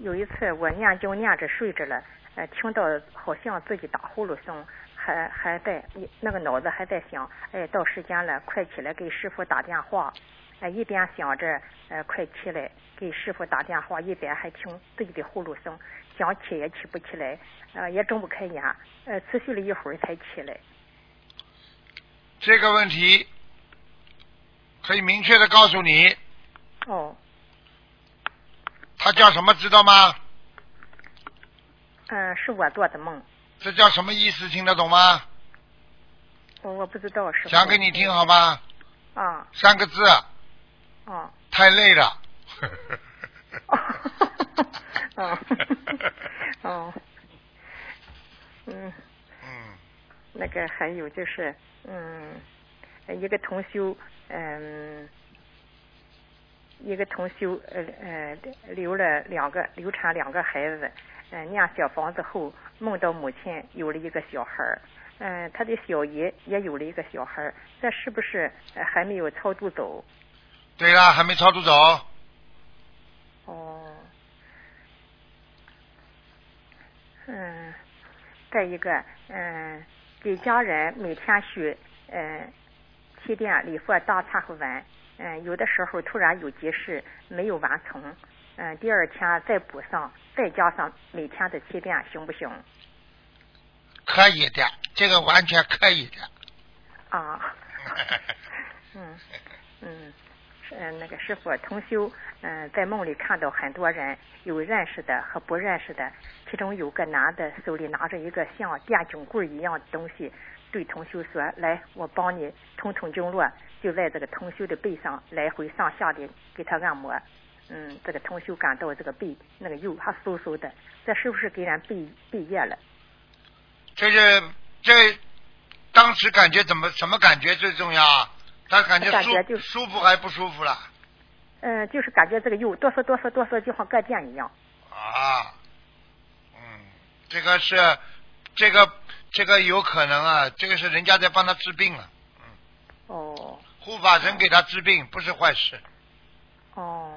有一次我念经念着睡着了，呃，听到好像自己打呼噜声，还还在那个脑子还在想，哎，到时间了，快起来给师傅打电话。哎，一边想着，呃，快起来给师傅打电话，一边还听自己的呼噜声，想起也起不起来，呃，也睁不开眼，呃，持续了一会儿才起来。这个问题可以明确的告诉你，哦，他叫什么知道吗？嗯、是我做的梦，这叫什么意思？听得懂吗？我我不知道是。讲给你听好吗？啊三个字，啊太累了。哦哦，嗯，嗯，那个还有就是，嗯，一个同修，嗯，一个同修，呃呃，留了两个流产两个孩子，嗯、念小房子后梦到母亲有了一个小孩儿，嗯、他的小姨也有了一个小孩儿，这是不是呃还没有超度走？对了，还没超度走。哦，嗯，再一个，嗯，给家人每天许嗯七遍礼佛大忏悔文，嗯，有的时候突然有急事没有完成，嗯，第二天再补上，再加上每天的七遍，行不行？可以的，这个完全可以的。啊，嗯 嗯，是嗯，那个师傅同修，嗯，在梦里看到很多人，有认识的和不认识的，其中有个男的手里拿着一个像电警棍一样的东西，对同修说：“来，我帮你通通经络。”就在这个同修的背上来回上下的给他按摩。嗯，这个同修感到这个背那个肉还酥酥的，这是不是给人背背业了？这是这当时感觉怎么什么感觉最重要啊？他感觉舒感觉就舒服还不舒服了嗯，就是感觉这个肉哆嗦哆嗦哆嗦，就像割电一样。啊？嗯，这个是这个这个有可能啊，这个是人家在帮他治病了，哦护法神给他治病不是坏事。哦，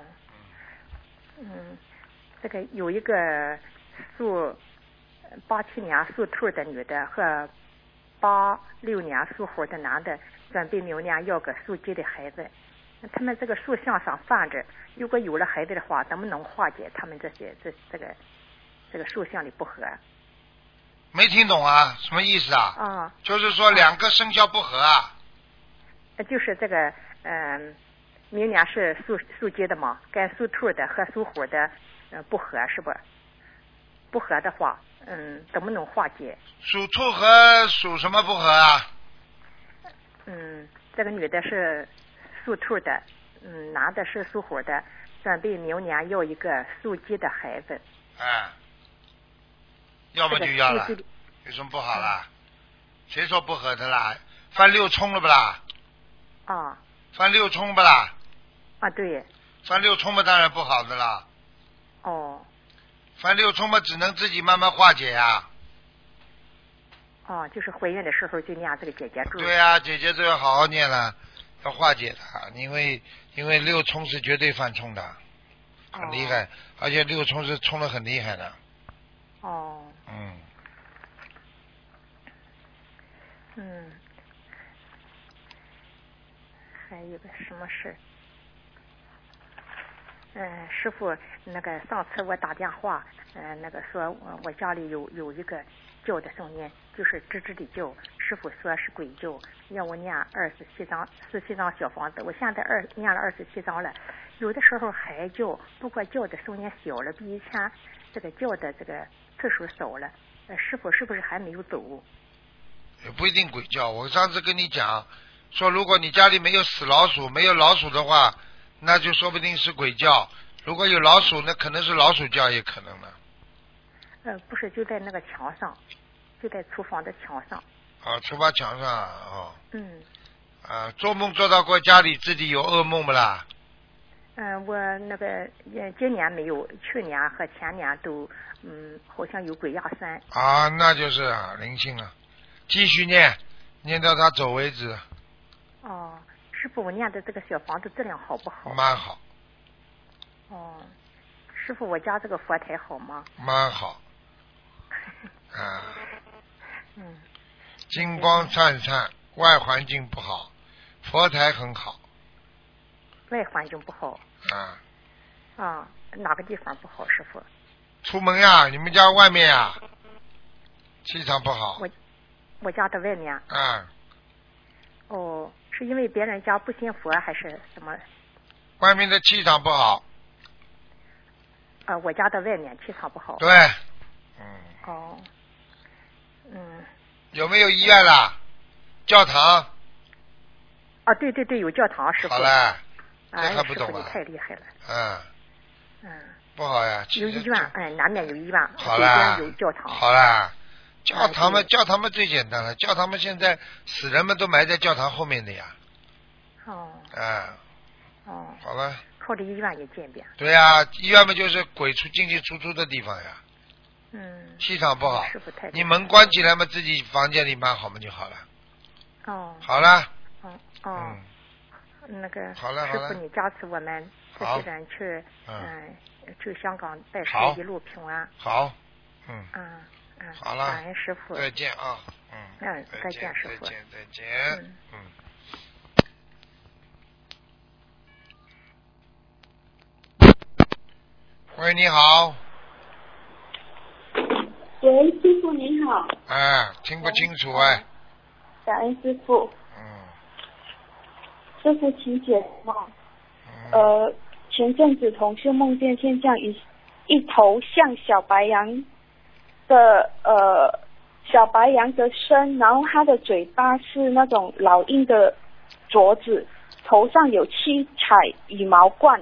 嗯，这个有一个属八七年属兔的女的和八六年属虎的男的，准备明年要个属鸡的孩子。他们这个属相上犯着，如果有了孩子的话，能不能化解他们这些这这个这个属相的不和？没听懂啊？什么意思啊？啊，就是说两个生肖不合啊？呃就是这个嗯、明年是属属鸡的嘛，跟属兔的和属虎的呃不合是不？不合的话，嗯，怎么能化解？属兔和属什么不合啊？嗯，这个女的是属兔的，嗯，男的是属虎的，准备明年要一个属鸡的孩子。哎，要么就要了有什么不好啦？谁说不合的啦？犯六冲了不啦？啊犯六冲不啦？啊，对，犯六冲嘛，当然不好的啦。哦翻六冲嘛，只能自己慢慢化解呀、哦，就是怀孕的时候就念这个姐姐咒。对呀、姐姐都要好好念了，要化解的，因为因为六冲是绝对犯冲的，很厉害，而且六冲是冲的很厉害的，哦，嗯，还有个什么事？嗯，师傅，那个上次我打电话，嗯、那个说我家里有有一个叫的声音，就是吱吱的叫，师傅说是鬼叫，让我念二十七张十七张小房子，我现在二念了二十七张了，有的时候还叫，不过叫的声音小了，比以前这个叫的这个次数少了，呃，师傅是不是还没有走？也不一定鬼叫。我上次跟你讲说，如果你家里没有死老鼠，没有老鼠的话，那就说不定是鬼叫；如果有老鼠，那可能是老鼠叫，也可能呢。呃，不是，就在那个墙上，就在厨房的墙上。啊，厨房墙上哦。嗯。啊，做梦做到过家里自己有噩梦不啦？嗯，我那个呃，今年没有，去年和前年都，嗯，好像有鬼压身。啊，那就是啊，灵性啊，继续念，念到他走为止。哦，师傅，我念的这个小房子质量好不好？蛮好。哦，师傅，我家这个佛台好吗？蛮好。啊。嗯。金光灿灿，外环境不好，佛台很好。外环境不好。啊。啊，哪个地方不好，师傅？出门呀，你们家外面呀，气场不好。我我家的外面。啊。哦，是因为别人家不信佛还是什么？外面的气场不好。啊，我家的外面气场不好。对。嗯。哦。嗯。有没有医院啦？教堂。啊，对对对，有教堂，师傅。好了。这还不懂啊！太厉害了。嗯。嗯。不好呀。有医院，哎，南面有医院，好啦。有教堂。好啦，教堂嘛，教堂嘛最简单了，教堂嘛现在死人们都埋在教堂后面的呀。哦。哎。哦。好了。靠着医院也见边。对呀，医院嘛就是鬼出进进出出的地方呀。嗯。气场不好。师傅太。你门关起来嘛，自己房间里蛮好嘛就好了。哦。好了。哦哦。嗯。那个好了师傅，你加持我们这些人去，嗯，去香港拜师，一路平安。好，嗯。嗯嗯。好了。感恩师傅。再见啊，嗯。嗯，再见，师傅。再见，再见。嗯。喂，你好。喂，师傅你好。哎，听不清楚哎。感恩师傅。师傅，请解梦。呃，前阵子同事梦见现象一一头像小白羊的呃小白羊的身，然后它的嘴巴是那种老鹰的镯子，头上有七彩羽毛冠。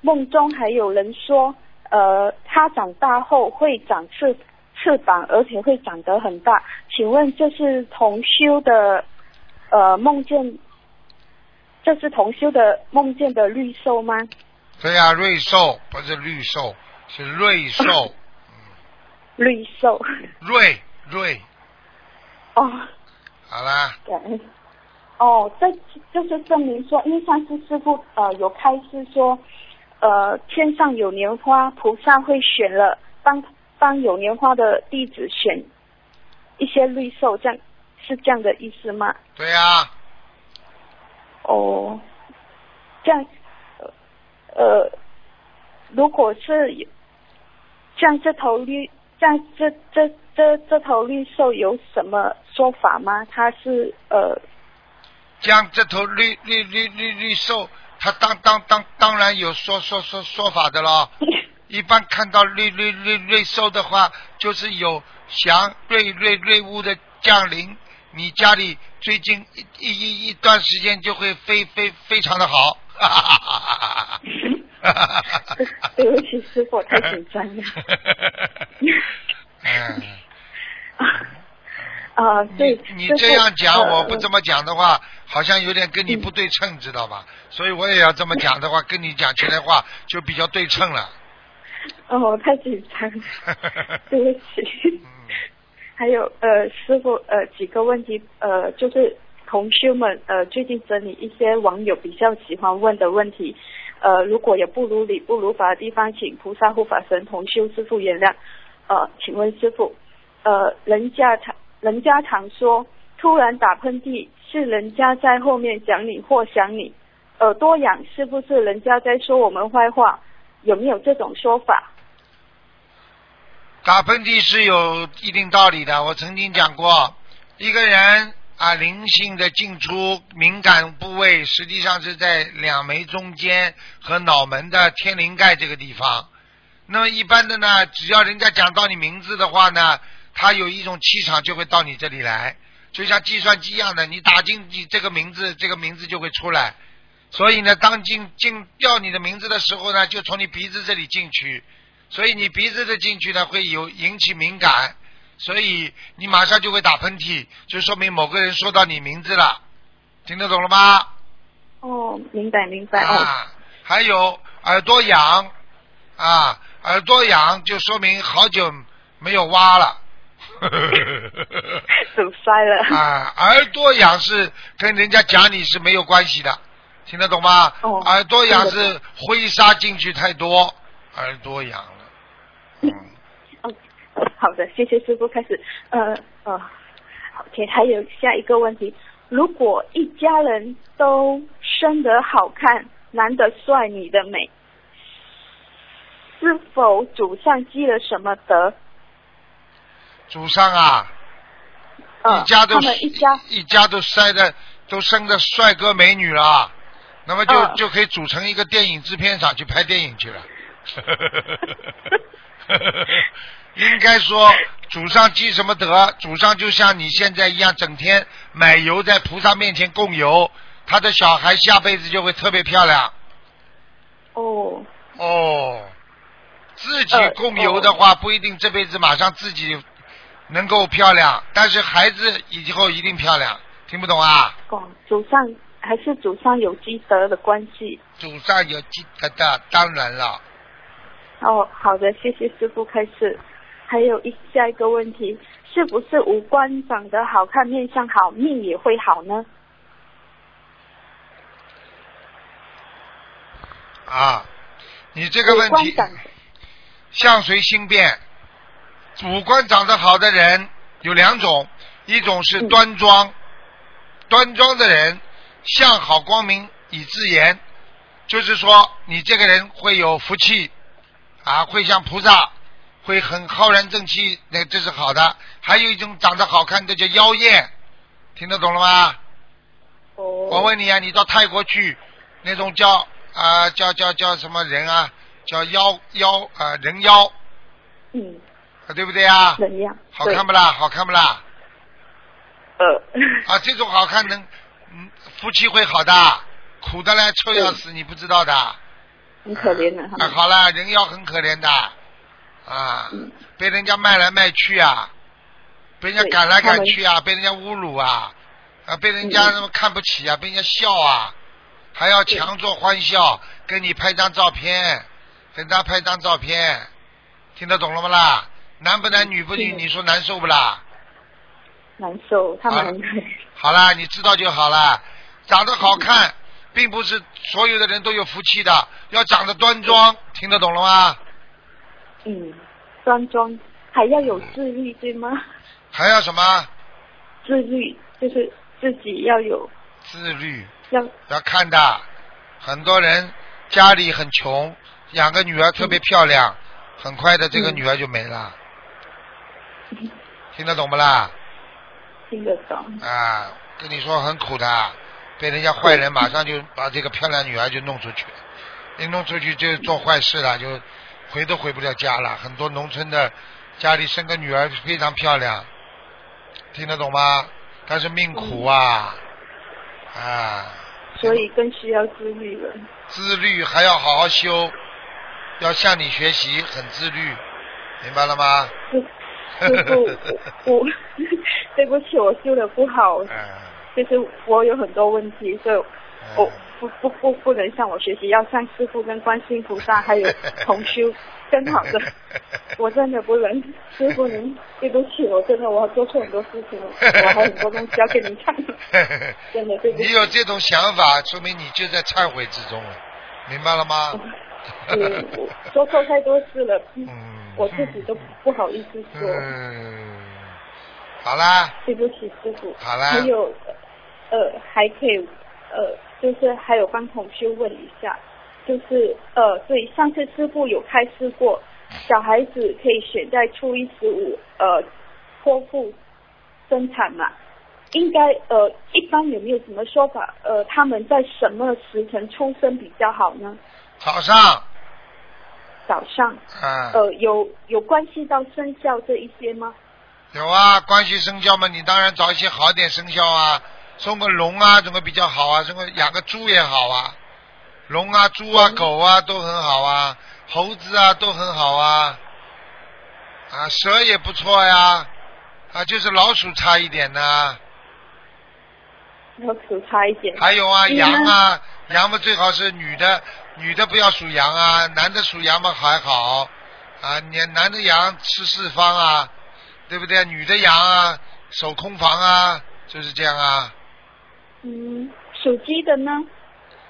梦中还有人说，呃，它长大后会长翅翅膀，而且会长得很大。请问这是同修的呃梦见？这是同修的梦见的绿兽吗？对呀，瑞兽不是绿兽，是瑞兽。绿兽。瑞瑞。哦。好啦。对。哦，这就是证明说，因为上次师傅呃有开示说，呃天上有莲花，菩萨会选了帮帮有莲花的弟子选一些绿兽，这样是这样的意思吗？对呀。哦，这样，呃，如果是像这头绿，像这这这这头绿兽有什么说法吗？它是呃，像这头绿绿绿绿绿兽，它当当当当然有说说说说法的了。一般看到绿绿绿绿兽的话，就是有祥瑞瑞瑞物的降临。你家里最近一一一一段时间就会非非非常的好，哈哈哈哈哈哈！对不起，师傅太紧张了。嗯。啊，对。你你这样讲，我不这么讲的话，好像有点跟你不对称，知道吧？所以我也要这么讲的话，跟你讲起来话就比较对称了。哦，太紧张了，对不起。还有呃，师傅呃几个问题呃，就是同修们呃最近整理一些网友比较喜欢问的问题，呃如果有不如理不如法的地方，请菩萨护法神同修师傅原谅。呃，请问师傅，呃人家常人家常说突然打喷嚏是人家在后面讲你或想你，耳朵痒是不是人家在说我们坏话？有没有这种说法？打喷嚏是有一定道理的，我曾经讲过，一个人啊，灵性的进出敏感部位，实际上是在两眉中间和脑门的天灵盖这个地方。那么一般的呢，只要人家讲到你名字的话呢，他有一种气场就会到你这里来，就像计算机一样的，你打进你这个名字，这个名字就会出来。所以呢，当进进掉你的名字的时候呢，就从你鼻子这里进去。所以你鼻子的进去呢会有引起敏感，所以你马上就会打喷嚏，就说明某个人说到你名字了，听得懂了吗？哦，明白明白哦。啊，还有耳朵痒啊，耳朵痒就说明好久没有挖了。堵塞了。啊，耳朵痒是跟人家讲你是没有关系的，听得懂吗？哦耳朵痒是灰沙进去太多，耳朵痒 好的，谢谢师傅。开始，呃呃好，OK，还有下一个问题，如果一家人都生得好看，男的帅，女的美，是否祖上积了什么德？祖上啊，呃一家都一家一家都塞的都生的帅哥美女了，那么就、嗯就可以组成一个电影制片厂去拍电影去了。应该说祖上积什么德，祖上就像你现在一样，整天买油在菩萨面前供油，他的小孩下辈子就会特别漂亮。哦，哦，自己呃供油的话，不一定这辈子马上自己能够漂亮，但是孩子以后一定漂亮。听不懂啊？哦，祖上还是祖上有积德的关系。祖上有积德的，当然了。哦，好的，谢谢师傅开始。还有一下一个问题，是不是五官长得好看，面相好，命也会好呢？啊，你这个问题相随心变。五官长得好的人有两种，一种是嗯端庄，端庄的人相好光明以自言，就是说你这个人会有福气啊，会像菩萨，会很浩然正气，那这是好的。还有一种长得好看的叫妖艳，听得懂了吗？哦，我问你啊，你到泰国去，那种叫啊、叫叫叫什么人啊？叫妖妖啊、人妖，嗯，啊对不对啊？怎样？好看不啦？好看不啦？对？呃，啊，这种好看能，嗯，夫妻会好的，苦的嘞，臭要死，你不知道的。很可怜的哈啊，好了，人妖很可怜的，啊嗯，被人家卖来卖去啊，被人家赶来赶去啊，被人家侮辱啊，啊，被人家嗯那么看不起啊，被人家笑啊，还要强作欢笑，跟你拍张照片，跟他拍张照片，听得懂了吗啦？男不男女不女，你说难受不啦？难受，他们好很可怜。好啦，你知道就好啦。长得好看，并不是所有的人都有福气的，要长得端庄，听得懂了吗？嗯，端庄，还要有自律，对吗？还要什么自律就是自己要有，自律？要要看的，很多人家里很穷，养个女儿特别漂亮，很快的这个嗯女儿就没了，听得懂不啦？听得懂。啊，跟你说很苦的，被人家坏人马上就把这个漂亮女儿就弄出去，一弄出去就做坏事了，就回都回不了家了。很多农村的家里生个女儿非常漂亮，听得懂吗？但是命苦啊，啊，所以更需要自律了。自律还要好好修，要向你学习，很自律，明白了吗？师师傅，我我对不起，我修的不好，嗯，就是我有很多问题，所以嗯我不不不不能向我学习，要向师傅跟观世音菩萨还有 同修更好的。我真的不能，师傅您对不起，我真的我做错很多事情，我还有很多东西要跟您看，真的对不起。你有这种想法，说明你就在忏悔之中了，明白了吗？嗯，我做错太多事了，嗯我自己都不好意思说，嗯，好啦，对不起师傅。好啦还有，呃，还可以，呃，就是还有帮同学问一下，就是呃，对，上次师傅有开示过，小孩子可以选在初一十五呃剖腹生产嘛？应该呃，一般有没有什么说法？呃，他们在什么时辰出生比较好呢？早上，早上，啊，呃，有有关系到生肖这一些吗？有啊，关系生肖嘛，你当然找一些好点生肖啊，送个龙啊，怎么比较好啊？送个养个猪也好啊，龙啊、猪啊、狗啊都很好啊，猴子啊都很好啊，啊蛇也不错呀，啊就是老鼠差一点呢。老鼠差一点。还有啊，嗯羊啊，羊嘛最好是女的，女的不要属羊啊，男的属羊嘛还好啊，你男的羊吃四方啊，对不对？女的羊啊守空房啊，就是这样啊。嗯，属鸡的呢？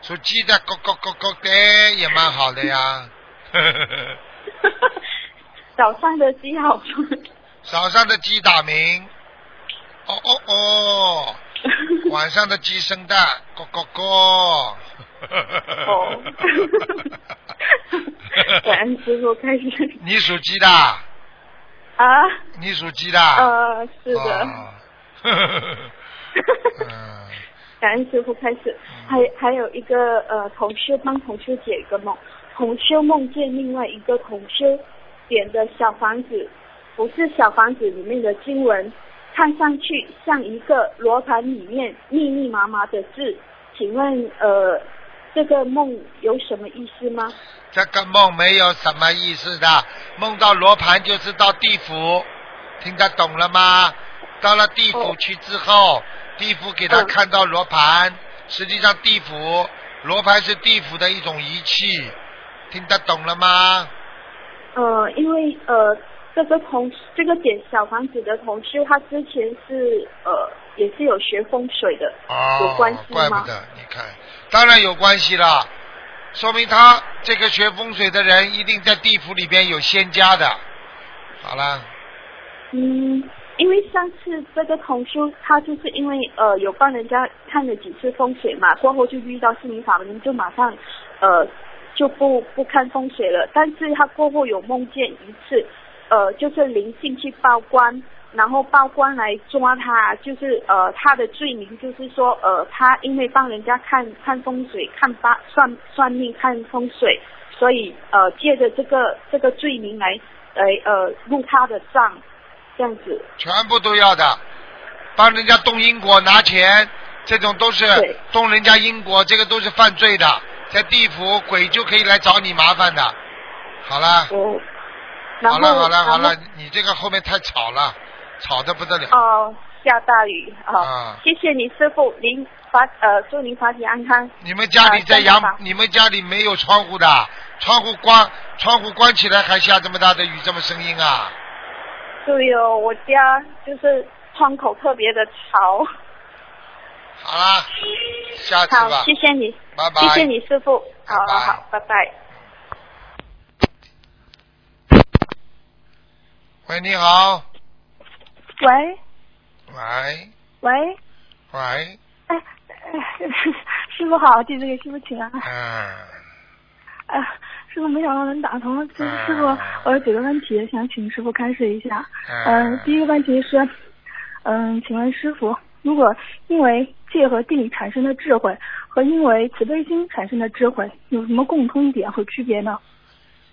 属鸡的咯咯咯咯的也蛮好的呀。早上的鸡好吗？早上的鸡打鸣，哦哦哦，晚上的鸡生蛋，咯咯咯。哦感恩师傅开始。你属鸡的，啊，你属鸡的。呃，是的。感恩师傅开始，还还有一个呃同修帮同修解一个梦，同修梦见另外一个同修点的小房子，不是小房子里面的经文，看上去像一个罗盘里面密密麻麻的字，请问呃这个梦有什么意思吗？这个梦没有什么意思的，梦到罗盘就是到地府，听得懂了吗？到了地府去之后，地府给他嗯看到罗盘，实际上地府罗盘是地府的一种仪器，听得懂了吗？呃，因为呃，这个同这个点小房子的同事，他之前是呃也是有学风水的，有哦关系，吗？怪不得，你看，当然有关系了，说明他这个学风水的人一定在地府里边有仙家的。好了，嗯，因为上次这个同叔他就是因为呃有帮人家看了几次风水嘛，过后就遇到心灵法门，就马上呃就不不看风水了。但是他过后有梦见一次，呃就是灵性去报官，然后报官来抓他，就是呃他的罪名就是说呃他因为帮人家看看风水、看八算算命、看风水，所以呃借着这个这个罪名来来呃入他的账。这样子，全部都要的，帮人家动因果拿钱，这种都是动人家因果，这个都是犯罪的，在地府鬼就可以来找你麻烦的。好了，哦，好了，好了，好了，你这个后面太吵了，吵得不得了。哦，下大雨啊、啊谢谢你师傅，您法呃祝您法体安康。你们家里在阳你们家里没有窗户的，窗户关，窗户关起来还下这么大的雨，这么声音啊？对哦，我家就是窗口特别的潮。好啦，下次吧好，，谢谢你，拜拜。谢谢你师傅，好好好，拜拜。喂，你好，喂。喂。喂，喂，哎，哎 师傅好，弟子给师傅请安。嗯，哎，师傅没想到能打通，就是嗯师傅，我有几个问题想请师傅开示一下。嗯。嗯，第一个问题是，嗯，请问师傅，如果因为戒和定产生的智慧和因为慈悲心产生的智慧有什么共通点和区别呢？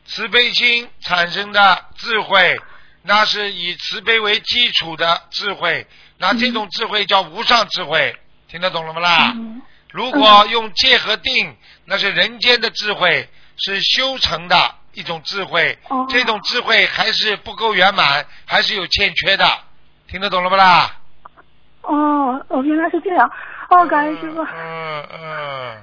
慈悲心产生的智慧，那是以慈悲为基础的智慧，那这种智慧叫无上智慧，听得懂了吗啦？嗯如果用戒和定，那是人间的智慧，是修成的一种智慧。哦这种智慧还是不够圆满，还是有欠缺的，听得懂了不啦？哦，哦，原来是这样。哦，感恩师傅。嗯嗯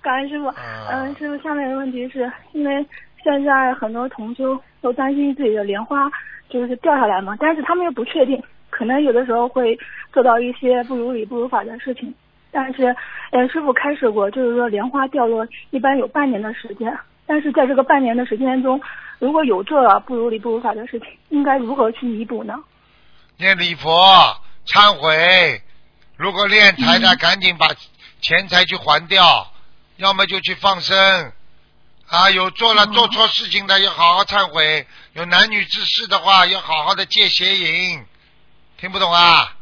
感恩师傅。嗯嗯，师傅，下面的问题是因为现在很多同修都担心自己的莲花就是掉下来嘛，但是他们又不确定，可能有的时候会做到一些不如理不如法的事情。但是，呃，师傅开始过，就是说莲花掉落一般有半年的时间，但是在这个半年的时间中，如果有这不如理不如法的事情，应该如何去弥补呢？念礼佛忏悔，如果练财的，赶紧把钱财去还掉，要么就去放生。啊，有做了做错事情的要好好忏悔，有男女之事的话要好好的戒邪淫。听不懂啊？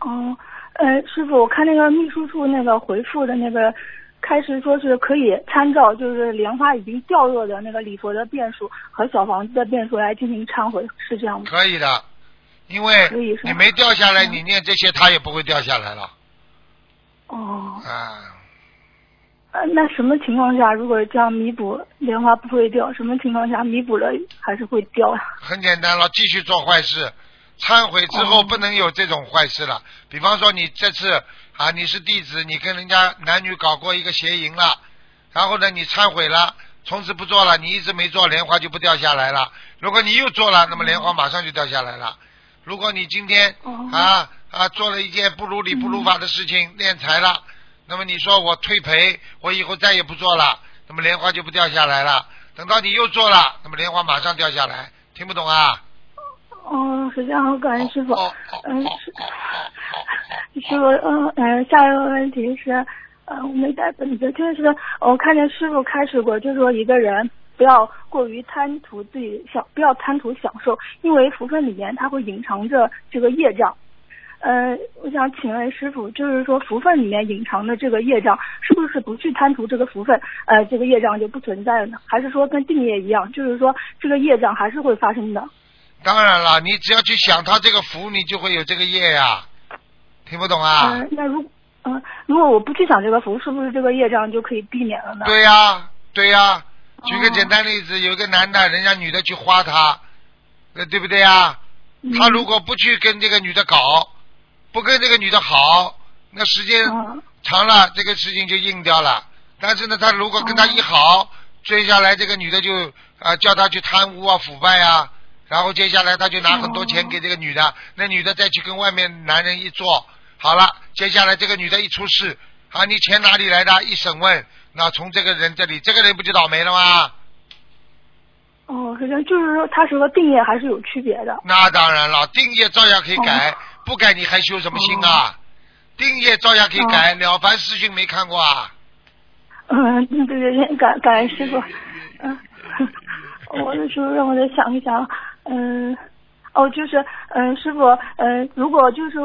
哦，呃，师傅，我看那个秘书处那个回复的那个，开始说是可以参照就是莲花已经掉落的那个礼佛的变数和小房子的变数来进行忏悔，是这样吗？可以的，因为你没掉下来，嗯你念这些它也不会掉下来了哦，啊。呃，那什么情况下如果这样弥补莲花不会掉？什么情况下弥补了还是会掉呀？很简单了，继续做坏事，忏悔之后不能有这种坏事了。比方说你这次啊，你是弟子，你跟人家男女搞过一个邪淫了，然后呢你忏悔了，从此不做了，你一直没做，莲花就不掉下来了。如果你又做了，那么莲花马上就掉下来了。如果你今天啊啊做了一件不如理不如法的事情，敛财了，那么你说我退赔，我以后再也不做了，那么莲花就不掉下来了。等到你又做了，那么莲花马上掉下来，听不懂啊？哦，是这样，感恩师傅。哦嗯，师师傅，嗯嗯，下一个问题是，呃，我没带本子，就是我看见师傅开始过，就是说一个人不要过于贪图自己享，不要贪图享受，因为福分里面它会隐藏着这个业障。呃，我想请问师傅，就是说福分里面隐藏的这个业障，是不是不去贪图这个福分，呃，这个业障就不存在了呢？还是说跟定业一样，就是说这个业障还是会发生的？当然了，你只要去想他这个福，你就会有这个业呀。听不懂啊？嗯、那如嗯、如果我不去想这个福，是不是这个业障就可以避免了呢？对呀、对呀、举个哦简单例子，有一个男的，人家女的去花他，那，对不对呀？嗯他如果不去跟这个女的搞，不跟这个女的好，那时间嗯长了，这个事情就硬掉了。但是呢，他如果跟他一好，追下来这个女的就啊、叫他去贪污啊、腐败啊，然后接下来他就拿很多钱给这个女的，那女的再去跟外面男人一做，好了，接下来这个女的一出事，啊，你钱哪里来的？一审问，那从这个人这里，这个人不就倒霉了吗？哦，是这样，就是说他是和定业还是有区别的。那当然了，定业照样可以改，不改你还修什么心啊？定业照样可以改，了凡四训没看过啊？嗯，对对对，感感恩师傅。嗯，我的时候让我再想一想。嗯，哦，就是嗯，师傅，嗯，如果就是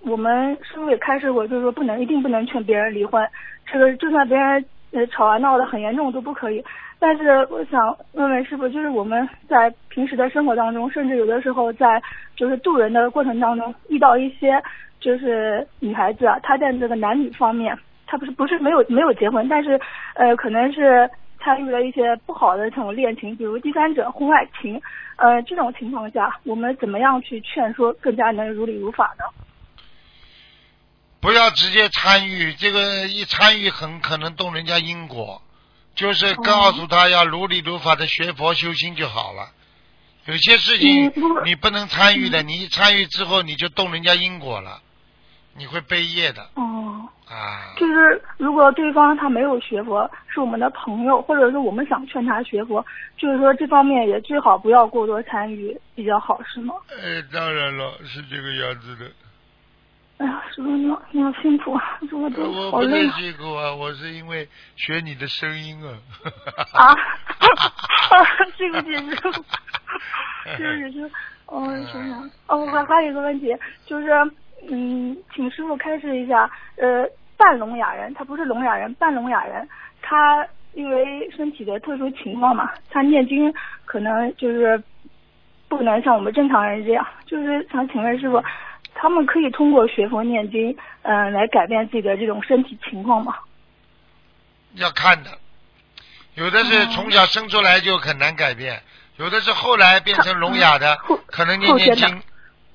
我们师傅也开示过，就是说不能一定不能劝别人离婚，这个就算别人呃吵啊闹得很严重都不可以。但是我想问问师傅，就是我们在平时的生活当中，甚至有的时候在就是渡人的过程当中，遇到一些就是女孩子啊，她在这个男女方面，她不是不是没有没有结婚，但是呃可能是参与了一些不好的这种恋情，比如第三者婚外情，呃这种情况下，我们怎么样去劝说更加能如理如法呢？不要直接参与，这个一参与很可能动人家因果，就是告诉他要如理如法的学佛修心就好了。有些事情你不能参与的，你一参与之后你就动人家因果了，你会背业的哦。啊。就是如果对方他没有学佛，是我们的朋友，或者是我们想劝他学佛，就是说这方面也最好不要过多参与，比较好，是吗？哎，当然了，是这个样子的。哎呀，师傅你好，你好辛苦，啊，师傅都我不太好累啊！辛苦啊，我是因为学你的声音啊。啊，对不起，师傅，对不起，师傅，哦，想想，哦，我还还有一个问题，就是，嗯，请师傅开示一下，呃，半聋哑人，他不是聋哑人，半聋哑人，他因为身体的特殊情况嘛，他念经可能就是不能像我们正常人这样，就是想请问师傅，他们可以通过学佛念经，嗯、来改变自己的这种身体情况吗？要看的，有的是从小生出来就很难改变，有的是后来变成聋哑的后，可能念念经，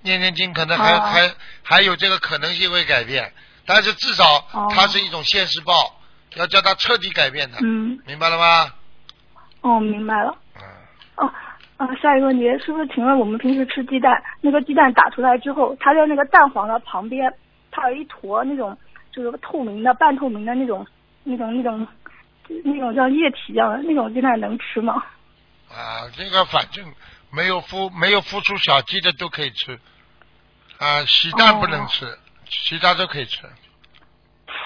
念念经可能还、哦还还有这个可能性会改变，但是至少哦它是一种现世报，要叫它彻底改变的，嗯，明白了吗？哦，明白了。啊，下一个问题，师傅，请问我们平时吃鸡蛋，那个鸡蛋打出来之后，它在那个蛋黄的旁边，它有一坨那种就是透明的、半透明的那种、那种、那种、那种像液体一样的那种鸡蛋能吃吗？啊，这个反正没有孵没有孵出小鸡的都可以吃，啊，洗蛋不能哦吃，其他都可以吃。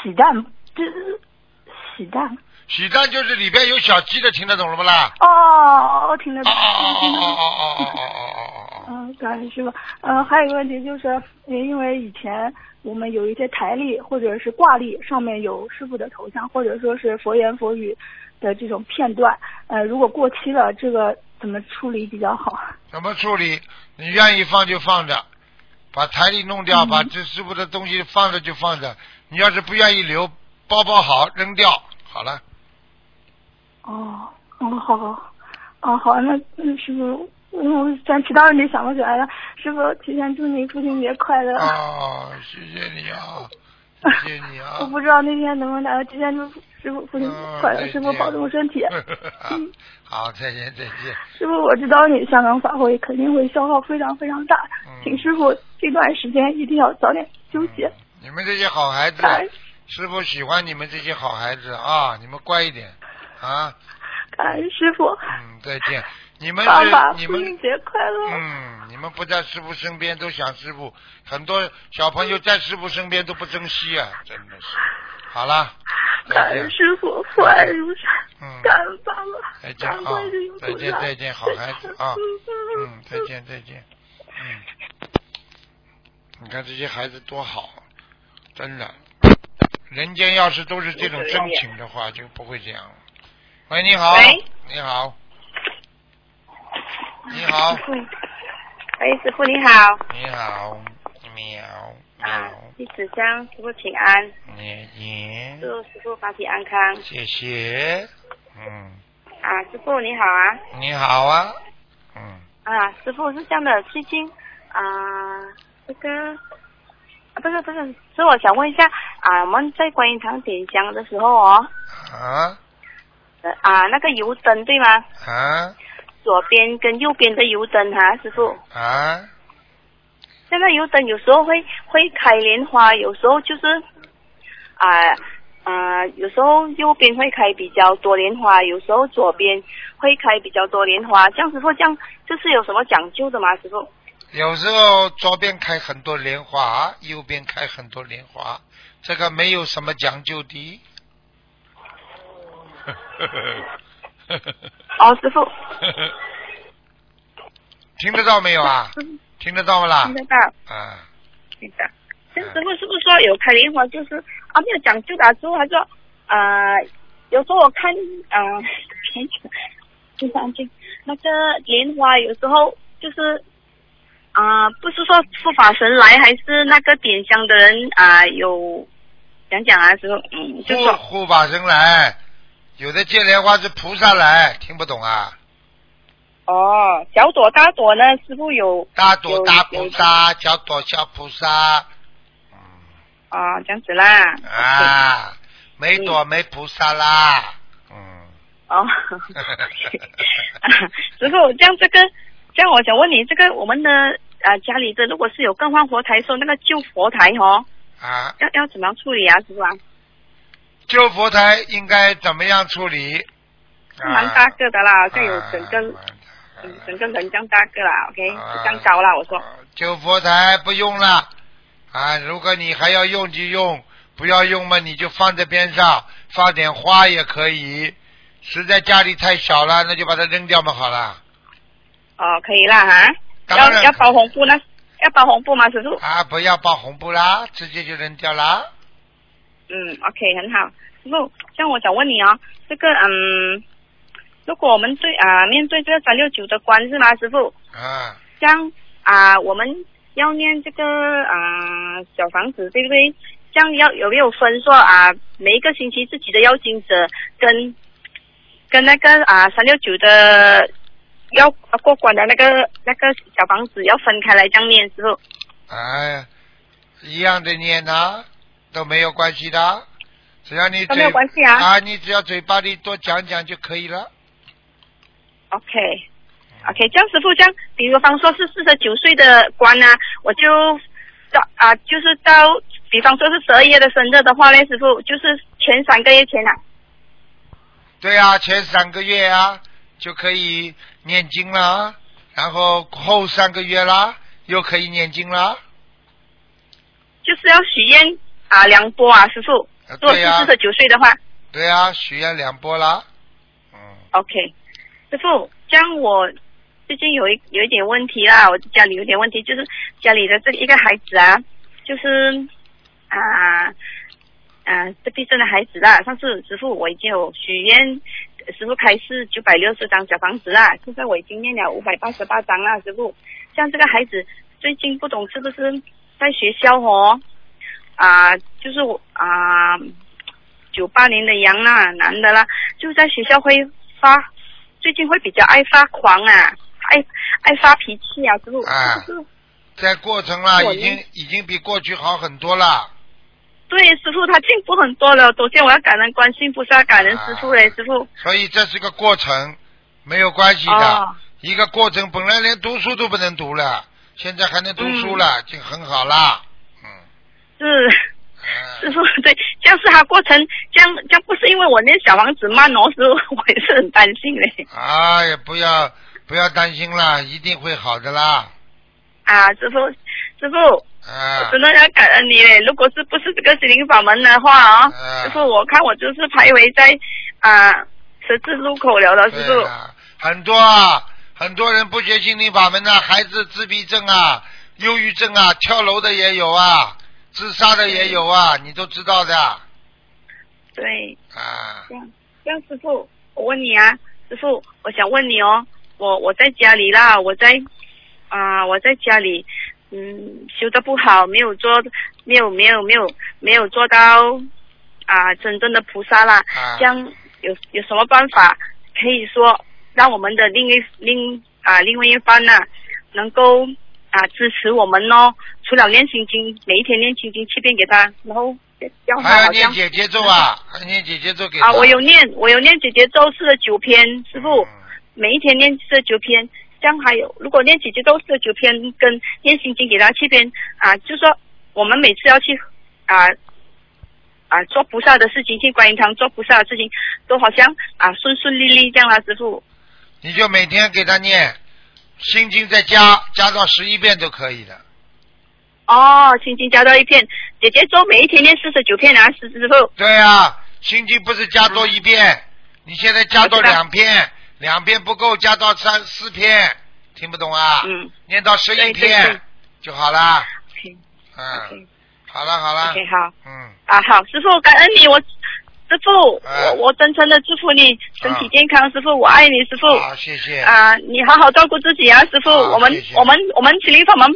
洗蛋，这洗蛋。许蛋就是里边有小鸡的，听得懂了不啦？哦哦哦，听得懂。哦哦哦哦哦哦哦哦。嗯，感谢师傅。嗯，还有一个问题就是，因为以前我们有一些台历或者是挂历，上面有师傅的头像或者说是佛言佛语的这种片段，呃，如果过期了，这个怎么处理比较好？怎么处理？你愿意放就放着，把台历弄掉，把这师傅的东西放着就放着。你要是不愿意留，包包好扔掉。好了。哦，哦，好好，哦好，那那师傅，嗯我咱其他问题想不起来了。师傅，提前祝您父亲节快乐。哦，谢谢你啊，谢谢你啊我。不知道那天能不能来到，提前祝师傅父亲节嗯快乐，再师傅保重身体。嗯 好，再见再见。师傅，我知道你香港法会肯定会消耗非常非常大，嗯请师傅这段时间一定要早点休息。你们这些好孩子，师傅喜欢你们这些好孩子啊，你们乖一点啊。感恩师傅，嗯，再见。你们是你们节快乐。嗯，你们不在师傅身边都想师傅，很多小朋友在师傅身边都不珍惜啊，真的是。好了，感恩。师傅，父爱如山。嗯，感恩爸爸，再见啊再见再见好孩子啊嗯嗯，再见再见。嗯，你看这些孩子多好，真的。人间要是都是这种真情的话，就不会这样了。喂，你好。喂。你好。你好，喂，师傅你好，你好，喵啊喵，，弟子向师傅请安，你你，祝师傅法体安康。谢谢。嗯，啊，师傅你好啊，你好啊。嗯，啊，师傅是这样的，最近啊，这个啊不是不是，是我想问一下啊，我们在观音堂点香的时候哦，啊呃啊那个油灯对吗？啊左边跟右边的油灯哈，师傅，啊！现在油灯有时候会会开莲花，有时候就是啊啊、有时候右边会开比较多莲花，有时候左边会开比较多莲花。这样师傅这样这是有什么讲究的吗？师傅？有时候左边开很多莲花，右边开很多莲花，这个没有什么讲究的。哦，师傅，听得到没有啊？听得到不啦听？得到，啊，听得到。这师傅是不是说有开莲花就是啊没有讲究的啊？师傅还说啊、有时候我看啊，别讲，就是安静。那个莲花有时候就是啊、不是说护法神来，还是那个点香的人啊、有讲讲啊，师傅，嗯，就护说护法神来，有的接莲花是菩萨来，听不懂啊？哦，小朵大朵呢，师傅有大朵大菩萨，小朵小菩萨，嗯啊、这样子啦。啊，没朵没菩萨啦，嗯。哦，师傅，这样这个，这样我想问你，这个我们的啊、家里的如果是有更换佛台，说那个旧佛台哦，啊，要要怎么样处理啊，师傅啊？旧佛台应该怎么样处理？是蛮大个的啦，好像有啊整个、蛮大整整个人这样大个啦，OK，这样高啦，我说。旧佛台不用了啊！如果你还要用就用，不要用嘛你就放在边上，放点花也可以。实在家里太小了，那就把它扔掉嘛好了。哦，可以啦哈，要要包红布呢？要包红布吗，叔叔？啊，不要包红布啦，直接就扔掉啦。嗯，OK，很好。师傅，像我想问你哦，这个嗯，如果我们对啊、面对这个三六九的关是吗，师傅？啊，像啊、我们要念这个啊、小房子，对不对？这样要有没有分说啊、每一个星期自己的要经者跟跟那个啊三六九的要过关的那个那个小房子要分开来这样念，师傅。哎，一样的念呐、都没有关系的，只要你都没有关系啊啊，你只要嘴巴里多讲讲就可以了。OK。OK，江师傅这样，比如方说是四十九岁的关啊，我就到啊，就是到，比方说是十二月的生日的话呢，师傅就是前三个月前啊。对啊，前三个月啊就可以念经了，然后后三个月啦又可以念经了。就是要许愿啊两波啊，师傅。如果是四十九岁的话对啊，许愿两波啦。嗯，，OK。师傅，这样我最近有一有一点问题啦，我家里有点问题，就是家里的这一个孩子啊，就是啊啊这必生的孩子啦。上次师傅我已经有许愿，师傅开示九百六十张小房子啦，现在我已经念了五百八十八张啦，师傅。像这个孩子最近不懂是不是在学校哦啊，就是我啊九八年的羊啦，男的啦，就在学校会发，最近会比较爱发狂啊，爱爱发脾气啊，师傅。啊就是在过程啦，已经已经比过去好很多了。对，师傅他进步很多了。首先我要感恩观世音菩萨，感恩师傅嘞，师傅。所以这是个过程，没有关系的。哦一个过程，本来连读书都不能读了，现在还能读书了，已经很好了。嗯，是。啊师傅，对，这样是他过程，这样这样不是因为我那小房子慢哦，师傅，我也是很担心嘞。哎呀，不要不要担心啦，一定会好的啦。啊，师傅，师傅，啊我真的要感恩你嘞！如果是不是这个心灵法门的话啊，啊师傅，我看我就是徘徊在啊十字路口了了，师傅。很多啊，很多人不学心灵法门的，孩子自闭症啊、忧郁症啊、跳楼的也有啊，自杀的也有啊，你都知道的。对，啊。这样这样，师傅，我问你啊，师傅，我想问你哦，我我在家里啦，我在啊、我在家里，嗯，修的不好，没有做，没有没有没有没有做到啊、真正的菩萨啦，啊。这样有有什么办法可以说让我们的另一另啊、另外一方呢，能够啊、支持我们哦？除了念心经，每一天念心经七遍给他，然后叫他还要念姐姐咒啊，还念姐姐咒给他。啊，我有念，我有念姐姐咒四十九篇，师傅，嗯每一天念四十九篇，这样还有，如果念姐姐咒四十九篇跟念心经给他七篇啊，就说我们每次要去啊啊做菩萨的事情，去观音堂做菩萨的事情，都好像啊顺顺利利这样啦，师傅。你就每天给他念心经，再加加到十一遍都可以的。哦，心经加到一片，姐姐说每一天念四十九片啊，师师傅。对啊，心经不是加多一遍，你现在加到两遍，两遍不够，加到三四片，听不懂啊？嗯念到十一对对对篇就好啦。，OK 嗯好了好了 OK，好。嗯，啊，好，师傅，感恩你，我师傅，哎我我真诚的祝福你身体健康，师傅，我爱你，师傅。好，谢谢。啊，你好好照顾自己啊，师傅。好我们我们我们麒麟法门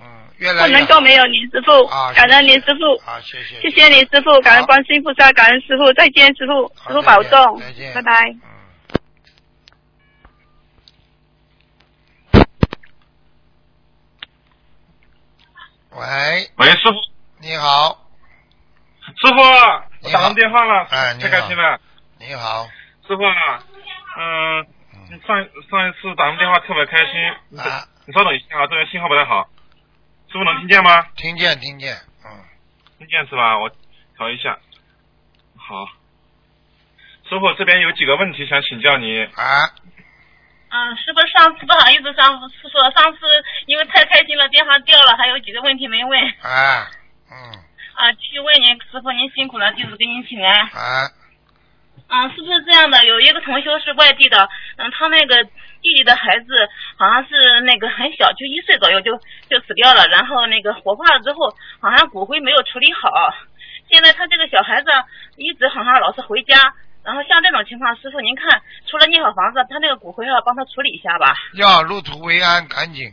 嗯，越来不能够没有你，师傅啊。感恩你，师傅。好，谢谢。谢谢你，师傅，感恩观世音菩萨，感恩师傅，再见，师傅，师傅保重再见，拜拜。嗯。喂，喂，师傅，你好，师傅，我打完电话了，哎太开心了，你好，师傅啊，嗯、上上一次打完电话特别开心，啊，你稍等一下啊，这边信号不太好，师傅能听见吗？听见听见，嗯，听见是吧？我调一下，好，师傅这边有几个问题想请教你，啊，嗯，师傅，上次不好意思，上次说上次因为太开心了，电话掉了，还有几个问题没问。啊，嗯，啊，去问您，师傅您辛苦了，弟子给您请安。啊，嗯，是不是这样的？有一个同修是外地的，嗯，他那个弟弟的孩子好像是那个很小，就一岁左右就就死掉了，然后那个火化了之后，好像骨灰没有处理好。现在他这个小孩子一直好像老是回家，然后像这种情况，师傅您看，除了念好房子，他那个骨灰要帮他处理一下吧？要入土为安，赶紧，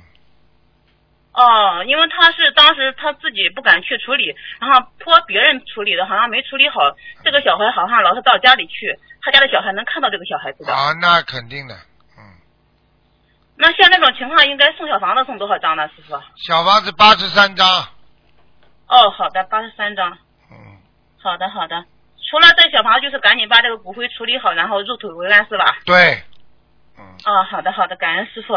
哦，因为他是当时他自己不敢去处理，然后托别人处理的，好像没处理好。这个小孩好像老是到家里去，他家的小孩能看到这个小孩子的。啊，那肯定的，嗯，那像这种情况，应该送小房子送多少张呢，师傅？小房子八十三张，哦，好的，八十三张。嗯，好的，好的。除了这小房子，就是赶紧把这个骨灰处理好，然后入土为安，是吧？对，嗯，哦，好的好的，感恩师傅。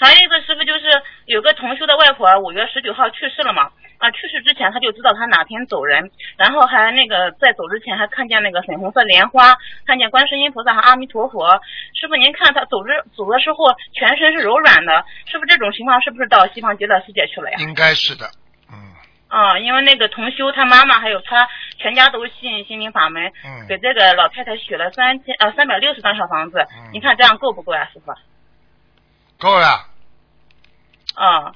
还有一个师傅就是有个同修的外婆五月十九号去世了嘛，啊，去世之前他就知道他哪天走人，然后还那个在走之前还看见那个粉红色莲花，看见观世音菩萨和阿弥陀佛。师傅您看他走之走的时候全身是柔软的，是不是这种情况是不是到西方极乐世界去了呀？应该是的，嗯啊、因为那个同修他妈妈还有他全家都信心灵法门，嗯，给这个老太太许了三千呃三百六十张小房子，嗯你看这样够不够呀，师傅？够了，啊、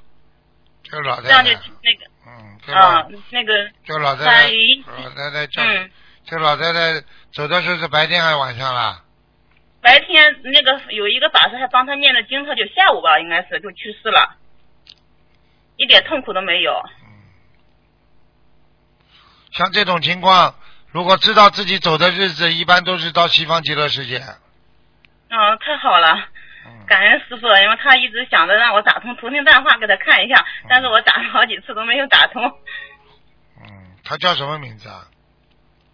就老太太这样就，那个嗯，这啊、老那个就老太在太，老太太叫，嗯，这老太太走的时候是白天还是晚上啦？白天那个有一个法师还帮他念了经，他就下午吧，应该是就去世了，一点痛苦都没有。像这种情况，如果知道自己走的日子，一般都是到西方极乐世界。嗯，太好了，感恩师傅，因为他一直想着让我打通图腾电话给他看一下，但是我打了好几次都没有打通。他叫什么名字啊？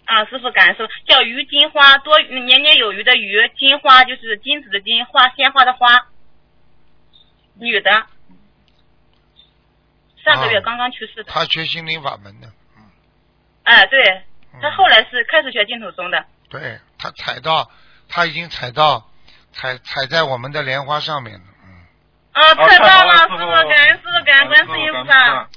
啊，师傅，感恩师傅，叫于金花，多年年有余的余，金花就是金子的金，花鲜花的花，女的，上个月刚刚去世的。他学心灵法门的，哎，对，他后来是开始学净土宗的。对他踩到，他已经踩到，踩踩在我们的莲花上面了。啊，太棒了，师傅，感恩师傅，感恩观世音菩萨。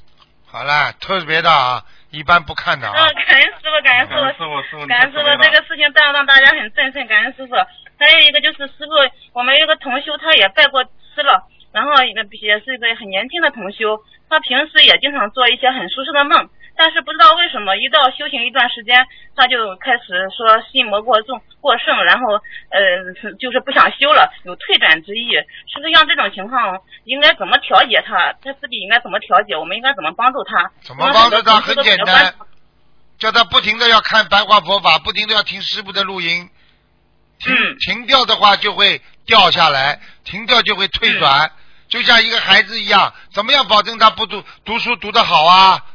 好啦，特别的啊，一般不看的啊。嗯，感恩师傅，感恩师傅，感恩师傅，这个事情这样让大家很振奋，感恩师傅。还有一个就是师傅，我们有一个同修，他也拜过师了，然后也也是一个很年轻的同修，他平时也经常做一些很舒适的梦。但是不知道为什么，一到修行一段时间，他就开始说心魔过重过盛，然后呃就是不想修了，有退转之意。是不是像这种情况，应该怎么调节他？他自己应该怎么调节？我们应该怎么帮助他？怎么帮助他？很简单，叫他不停的要看白话佛法，不停的要听师傅的录音。停停掉的话就会掉下来，停掉就会退转。就像一个孩子一样，怎么样保证他不读读书读得好啊？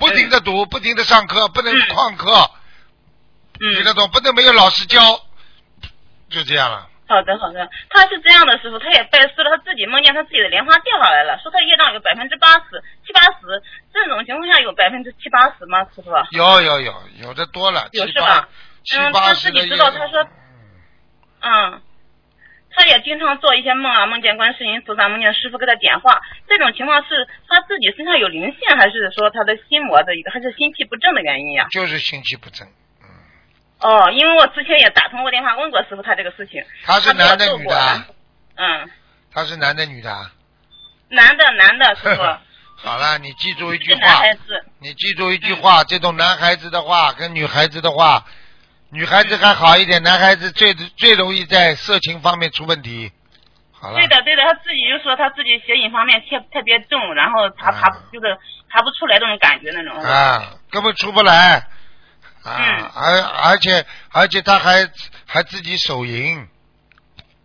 不停的读，不停的上课，不能旷课，听得懂？不能没有老师教，就这样了。好的，好的。他是这样的，师傅，他也拜师了，他自己梦见他自己的莲花掉下来了，说他业障有百分之八十七八十，这种情况下有百分之七八十吗，师傅？有有有，有的多了，有是吧？嗯，他自己知道，他说，经常做一些梦啊，梦见观世音菩萨，梦见师傅给他点化。这种情况是他自己身上有灵性，还是说他的心魔的一个，还是心气不正的原因呀？就是心气不正。嗯。哦，因为我之前也打通过电话问过师傅他这个事情。他是男的女的？嗯。他是男的女的？男的，男的，师傅。好了，你记住一句话。你记住一句话，这种男孩子的话跟女孩子的话。女孩子还好一点，男孩子最最容易在色情方面出问题。好了。对的，对的，他自己就说他自己血瘾方面特特别重，然后爬爬就是查不出来那种感觉那种。啊，根本出不来。啊，而而且而且他还还自己手淫。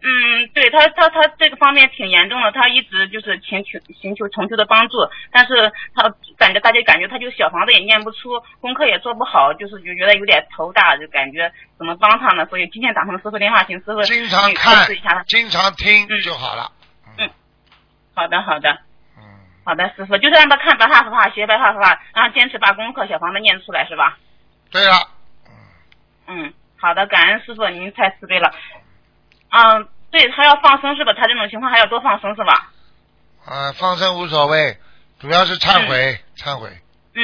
嗯，对他，他他这个方面挺严重的，他一直就是请求寻求同修的帮助，但是他感觉大家感觉他就小房子也念不出，功课也做不好，就是就觉得有点头大，就感觉怎么帮他呢？所以今天打通师傅电话，请师傅经常看，经常听就好了。嗯，好的好的，嗯，好的师傅，就是让他看白话佛法，学白话佛法，然后坚持把功课小房子念出来，是吧？对了。嗯，好的，感恩师傅，您太慈悲了。嗯。对他要放生是吧？他这种情况还要多放生是吧？啊，放生无所谓，主要是忏悔，忏悔。嗯，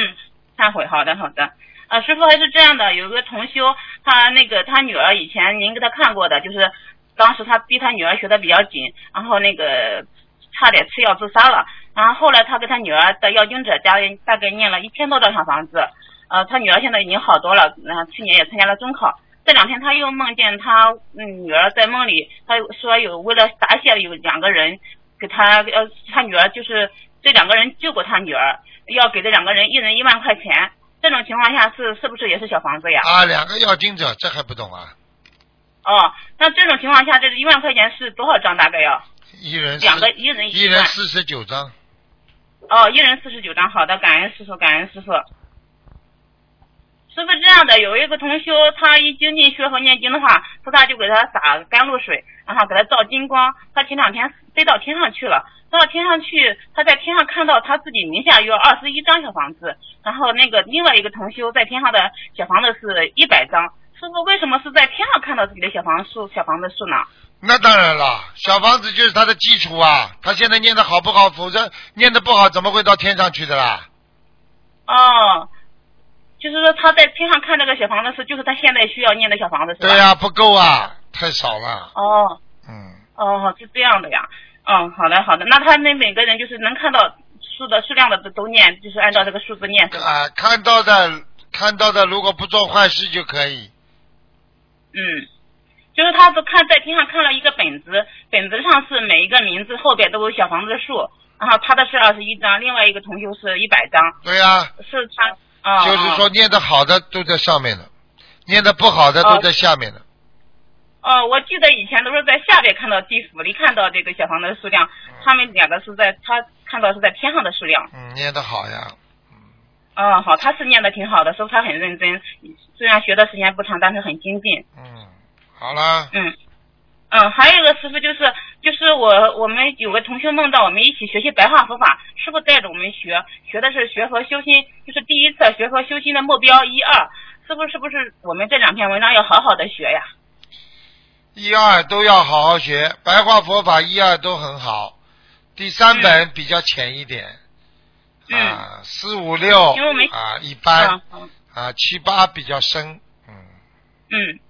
忏悔，好的，好的。啊，师傅还是这样的，有个同修，他那个他女儿以前您给他看过的，就是当时他逼他女儿学的比较紧，然后那个差点吃药自杀了，然后后来他给他女儿的要经者家里大概念了一千多套小房子，呃，他女儿现在已经好多了，然后去年也参加了中考。这两天他又梦见他女儿在梦里，他说有为了答谢有两个人给他呃他女儿就是这两个人救过他女儿，要给这两个人一人一万块钱。这种情况下是是不是也是小房子呀？啊，两个要金者，这还不懂啊？哦，那这种情况下，这一万块钱是多少张？大概要一人两个一人一人四十九张。哦，一人四十九张，好的，感恩师傅，感恩师傅。师傅这样的，有一个同修，他一精进学和念经的话，菩萨就给他洒甘露水，然后给他照金光。他前两天飞到天上去了，飞到天上去，他在天上看到他自己名下有二十一张小房子，然后那个另外一个同修在天上的小房子是一百张。师傅为什么是在天上看到自己的小房数小房子数呢？那当然了，小房子就是他的基础啊。他现在念的好不好？否则念的不好，怎么会到天上去的啦？哦。就是说他在天上看这个小房子是，就是他现在需要念的小房子是吧？对呀，不够啊，太少了。哦。嗯。哦，是这样的呀。嗯，好的好的，那他们每个人就是能看到数的数量的都念，就是按照这个数字念。啊，看到的看到的，如果不做坏事就可以。嗯，就是他是看在天上看了一个本子，本子上是每一个名字后边都有小房子的数，然后他的是二十一张，另外一个同学是一百张。对呀。是他。就是说念的好的都在上面了。念的不好的都在下面呢。哦，我记得以前都是在下边看到地府里看到这个小房子的数量，他们两个是在他看到是在天上的数量。嗯，念的好呀。嗯，好，他是念的挺好的，说他很认真，虽然学的时间不长，但是很精进。嗯，好啦。嗯，嗯，还有一个师傅就是，就是我我们有个同学梦到我们一起学习白话佛法，师傅带着我们学，学的是学佛修心，就是第一次学佛修心的目标一二，师傅是不是我们这两篇文章要好好的学呀？一二都要好好学，白话佛法一二都很好，第三本比较浅一点。嗯。啊，四五六啊一般啊啊七八比较深。嗯嗯，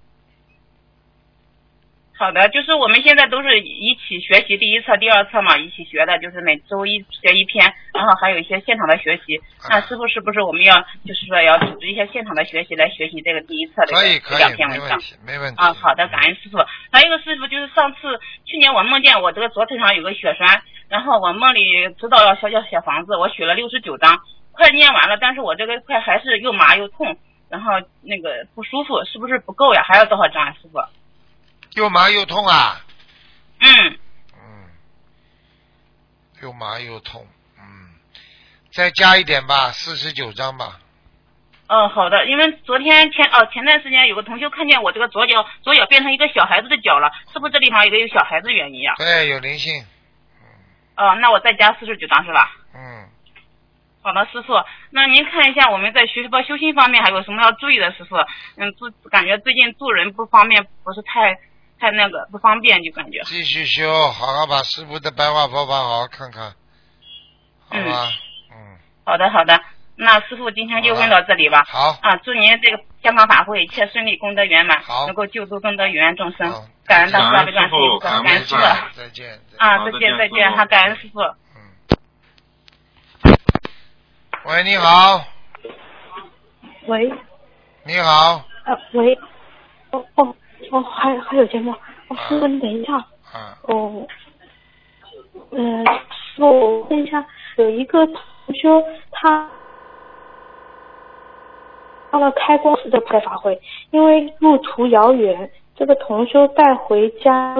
好的，就是我们现在都是一起学习第一册、第二册嘛，一起学的，就是每周一学一篇，然后还有一些现场的学习。那师傅是不是我们要就是说要组织一些现场的学习来学习这个第一册的这两篇文章？没问题没问题。啊，好的，感恩师傅。还有一个师傅就是上次去年我梦见我这个左腿上有个血栓，然后我梦里知道要小小小房子，我许了六十九张，快念完了，但是我这个快还是又麻又痛，然后那个不舒服，是不是不够呀？还要多少张啊，师傅？又麻又痛啊，嗯，嗯又麻又痛，嗯，再加一点吧，四十九张吧。嗯，好的，因为昨天前哦前段时间有个同学看见我这个左脚左脚变成一个小孩子的脚了，是不是这地方有个有小孩子原因啊？对，有灵性。哦，那我再加四十九张是吧？嗯，好的，师傅，那您看一下我们在学佛修心方面还有什么要注意的，师傅？嗯，做感觉最近做人不方便，不是太太那个不方便，就感觉。继续修，好好把师傅的白话佛法好好看看，好吧？好的，好的，那师傅今天就问到这里吧。好。啊，祝您这个香港法会一切顺利，功德圆满，能够救度更多有缘众生。感恩大慈大悲观世音菩萨，感恩师傅。再见。啊，再见再见，好，感恩师傅。嗯喂，你好，喂，你好，呃，喂，哦哦哦，还还有节目，哦，师傅你等一下，嗯，师傅我问一下，有一个同修他到了开光时的开法会，因为路途遥远，这个同修带回家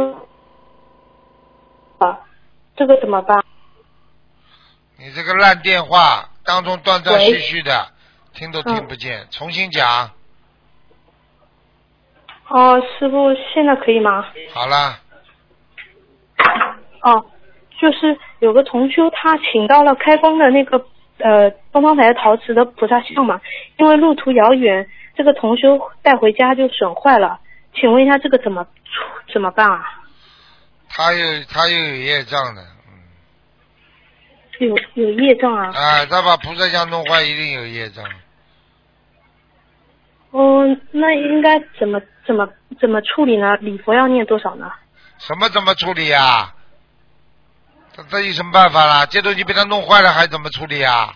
啊，这个怎么办？你这个烂电话当中断断续续的，听都听不见，重新讲。哦，师傅现在可以吗？好了，哦，就是有个同修他请到了开光的那个呃东方台陶瓷的菩萨像嘛，因为路途遥远，这个同修带回家就损坏了，请问一下这个怎么怎么办啊？他又他又有业障的，嗯有有业障啊？啊，他把菩萨像弄坏，一定有业障。哦，那应该怎么怎么怎么处理呢？礼佛要念多少呢？什么怎么处理呀、这这有什么办法啦？这东西被他弄坏了，还怎么处理呀、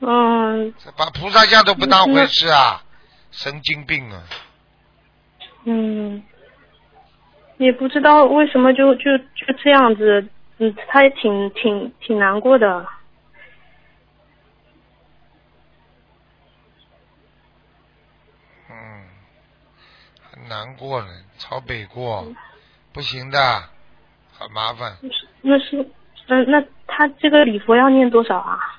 嗯把菩萨像都不当回事啊，神经病啊！嗯，也不知道为什么就就就这样子，嗯，他也挺挺挺难过的。嗯，很难过呢，朝北过，不行的，很麻烦。那是，嗯，那他这个礼佛要念多少啊？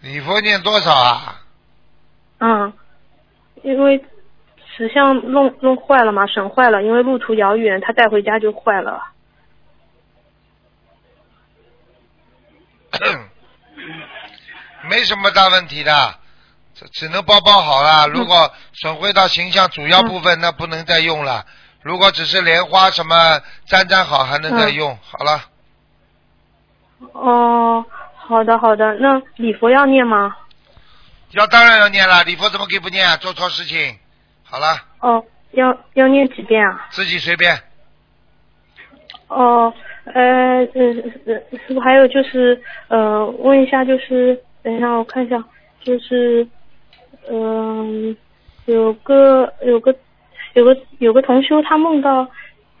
礼佛念多少啊？嗯，因为石像弄弄坏了嘛，损坏了，因为路途遥远，他带回家就坏了。没什么大问题的，只只能包包好了。如果损毁到形象主要部分，那不能再用了。如果只是莲花什么粘粘好，还能再用。好了，哦，好的好的，那礼佛要念吗？要当然要念了，礼佛怎么可以不念啊？做错事情，好了，哦，要要念几遍啊？自己随便。哦，呃呃呃，师傅还有就是呃，问一下就是，等一下我看一下，就是嗯、有个有个有个有个同修他梦到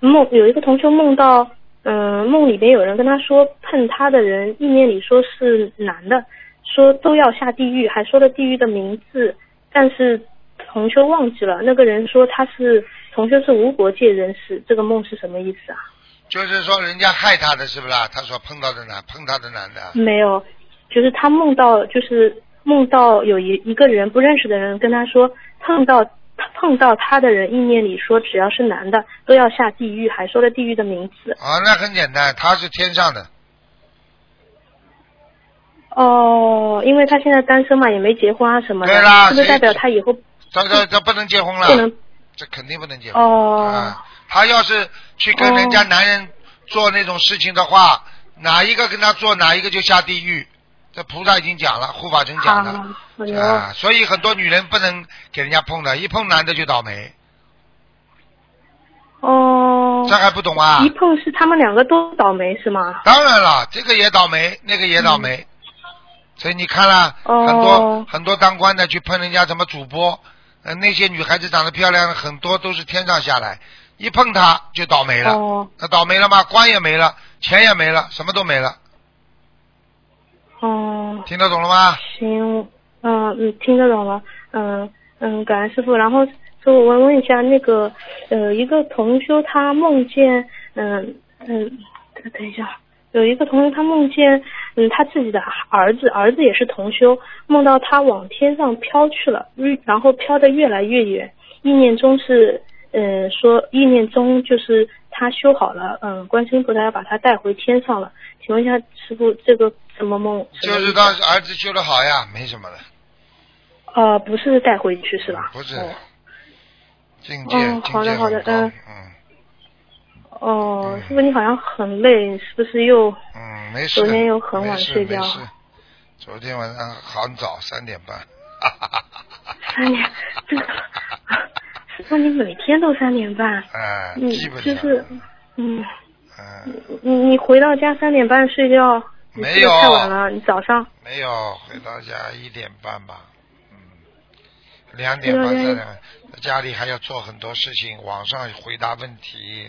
梦有一个同修梦到嗯，梦里边有人跟他说碰他的人，意念里说是男的，说都要下地狱，还说了地狱的名字，但是同修忘记了，那个人说他是同修是无国界人士，这个梦是什么意思啊？就是说人家害他的是不是啦？他说碰到的男碰他的男的，没有，就是他梦到，就是梦到有一一个人不认识的人跟他说，碰到碰到他的人，意念里说只要是男的都要下地狱，还说了地狱的名字。啊，那很简单，他是天上的，哦，因为他现在单身嘛，也没结婚啊什么的，对啦谁是不是代表他以后这这这不能结婚了，不能？这肯定不能结婚。哦，啊，他要是去跟人家男人做那种事情的话，哪一个跟他做，哪一个就下地狱。这菩萨已经讲了，护法神讲了，哎啊，所以很多女人不能给人家碰的，一碰男的就倒霉，哦，这还不懂啊一？碰是他们两个都倒霉是吗？当然了，这个也倒霉，那个也倒霉。所以你看了、哦很多很多当官的去碰人家什么主播，呃，那些女孩子长得漂亮，很多都是天上下来，一碰它就倒霉了。哦那倒霉了吗？官也没了，钱也没了，什么都没了。哦，听得懂了吗？行，嗯嗯，听得懂了，嗯嗯，感恩师傅。然后，所以我问一下，那个呃，一个同修他梦见，嗯嗯，等一下，有一个同学他梦见，嗯，他自己的儿子，儿子也是同修，梦到他往天上飘去了，越然后飘得越来越远，意念中是，嗯，说意念中就是他修好了，嗯，观世音菩萨要把他带回天上了。请问一下师傅，这个什么梦？么就是他儿子修的好呀，没什么的，呃，不是带回去是吧？不是哦境界、哦境好的好的。嗯哦，师傅你好像很累，你是不是又？嗯，没事。昨天又很晚睡觉昨天晚上很早，三点半。三点，这个师傅你每天都三点半？哎，嗯，基本上。就是，嗯，嗯，你你回到家三点半睡觉，没有太晚了，你早上没有回到家一点半吧，嗯，两点半三点半，家里还要做很多事情，网上回答问题。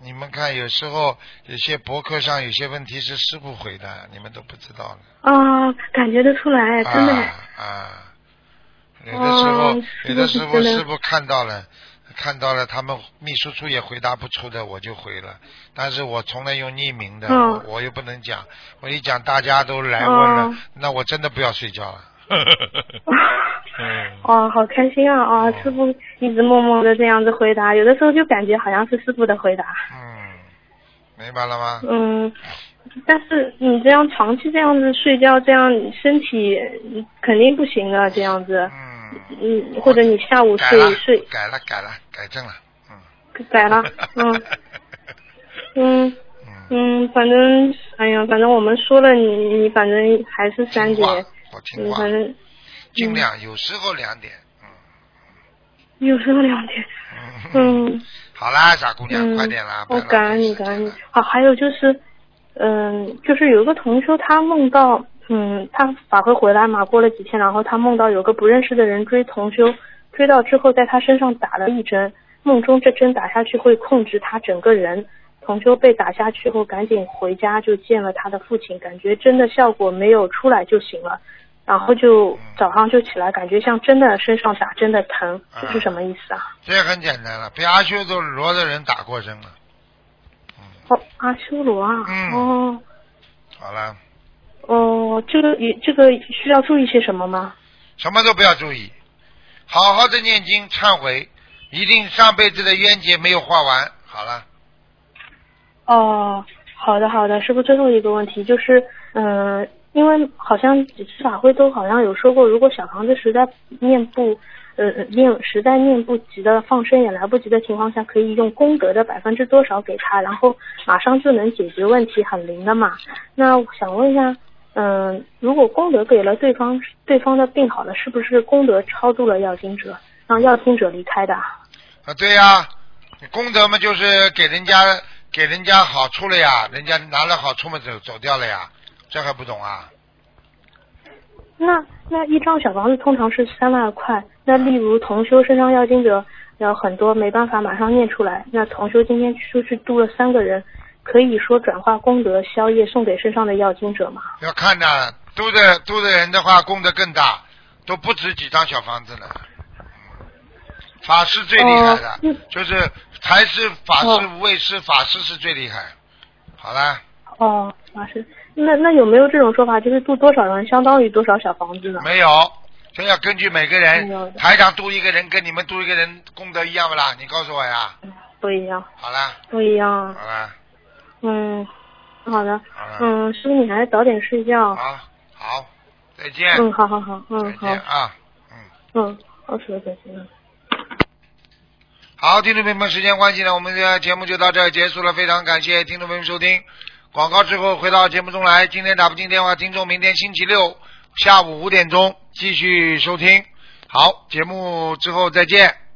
你们看，有时候有些博客上有些问题是师傅回的，你们都不知道的。啊，感觉得出来，真的。啊啊！有的时候，哦有的时候师傅看到了，看到了，他们秘书处也回答不出的，我就回了。但是我从来用匿名的，嗯我我又不能讲，我一讲大家都来问了，哦那我真的不要睡觉了。嗯，哦，好开心啊！啊，师傅一直默默的这样子回答，有的时候就感觉好像是师傅的回答。嗯，明白了吗？嗯，但是你这样长期这样子睡觉，这样身体嗯肯定不行的，这样子。嗯。或者你下午睡一睡睡，改了，改了，改正了。嗯改了，嗯。嗯。嗯，反正，哎呀，反正我们说了你，你反正还是三点，我听话嗯，反正尽量有时候两点。嗯有时候两点，嗯。好啦，傻姑娘，嗯，快点啦！我感恩你，感恩你。好，还有就是，嗯，就是有一个同学，他梦到，嗯，他法会回来嘛，过了几天，然后他梦到有个不认识的人追同修，追到之后在他身上打了一针，梦中这针打下去会控制他整个人。同修被打下去后，赶紧回家就见了他的父亲，感觉真的效果没有出来就行了，然后就早上就起来，感觉像真的身上打针的疼，这是什么意思啊？这很简单了，被阿修罗的人打过针了。哦，阿修罗啊，嗯哦。好了，哦，这个也这个需要注意些什么吗？什么都不要注意，好好的念经忏悔，一定上辈子的冤结没有化完。好了，哦，好的好的，师傅最后一个问题就是，嗯、因为好像几次法会都好像有说过，如果小房子实在念不，呃，念实在念不及的放生也来不及的情况下，可以用功德的百分之多少给他，然后马上就能解决问题，很灵的嘛。那我想问一下，嗯、如果功德给了对方，对方的病好了，是不是功德超度了要经者，让要经者离开的？啊对呀、功德嘛就是给人家给人家好处了呀，人家拿了好处嘛走走掉了呀，这还不懂啊？那那一张小房子通常是三万块，那例如同修身上要经者有很多，没办法马上念出来。那同修今天出去度了三个人，可以说转化功德消业送给身上的要经者吗？要看的，多的多的人的话，功德更大，都不止几张小房子了。法师最厉害的，哦就是财师、法师、哦无畏师、法师是最厉害。好了，哦，法师，那那有没有这种说法，就是度多少人相当于多少小房子呢？没有，这要根据每个人台长度一个人跟你们度一个人功德一样不啦？你告诉我呀。不一样，好了，不一样。好了，嗯，好的好，嗯，师傅你还是早点睡觉。好，好，再见。嗯，好好好，嗯再好见，啊。嗯，好，师傅再见。好，听众朋友们，时间关系呢，我们的节目就到这儿结束了。非常感谢听众朋友们收听。广告之后回到节目中来，今天打不进电话，听众明天星期六下午五点钟继续收听。好，节目之后再见。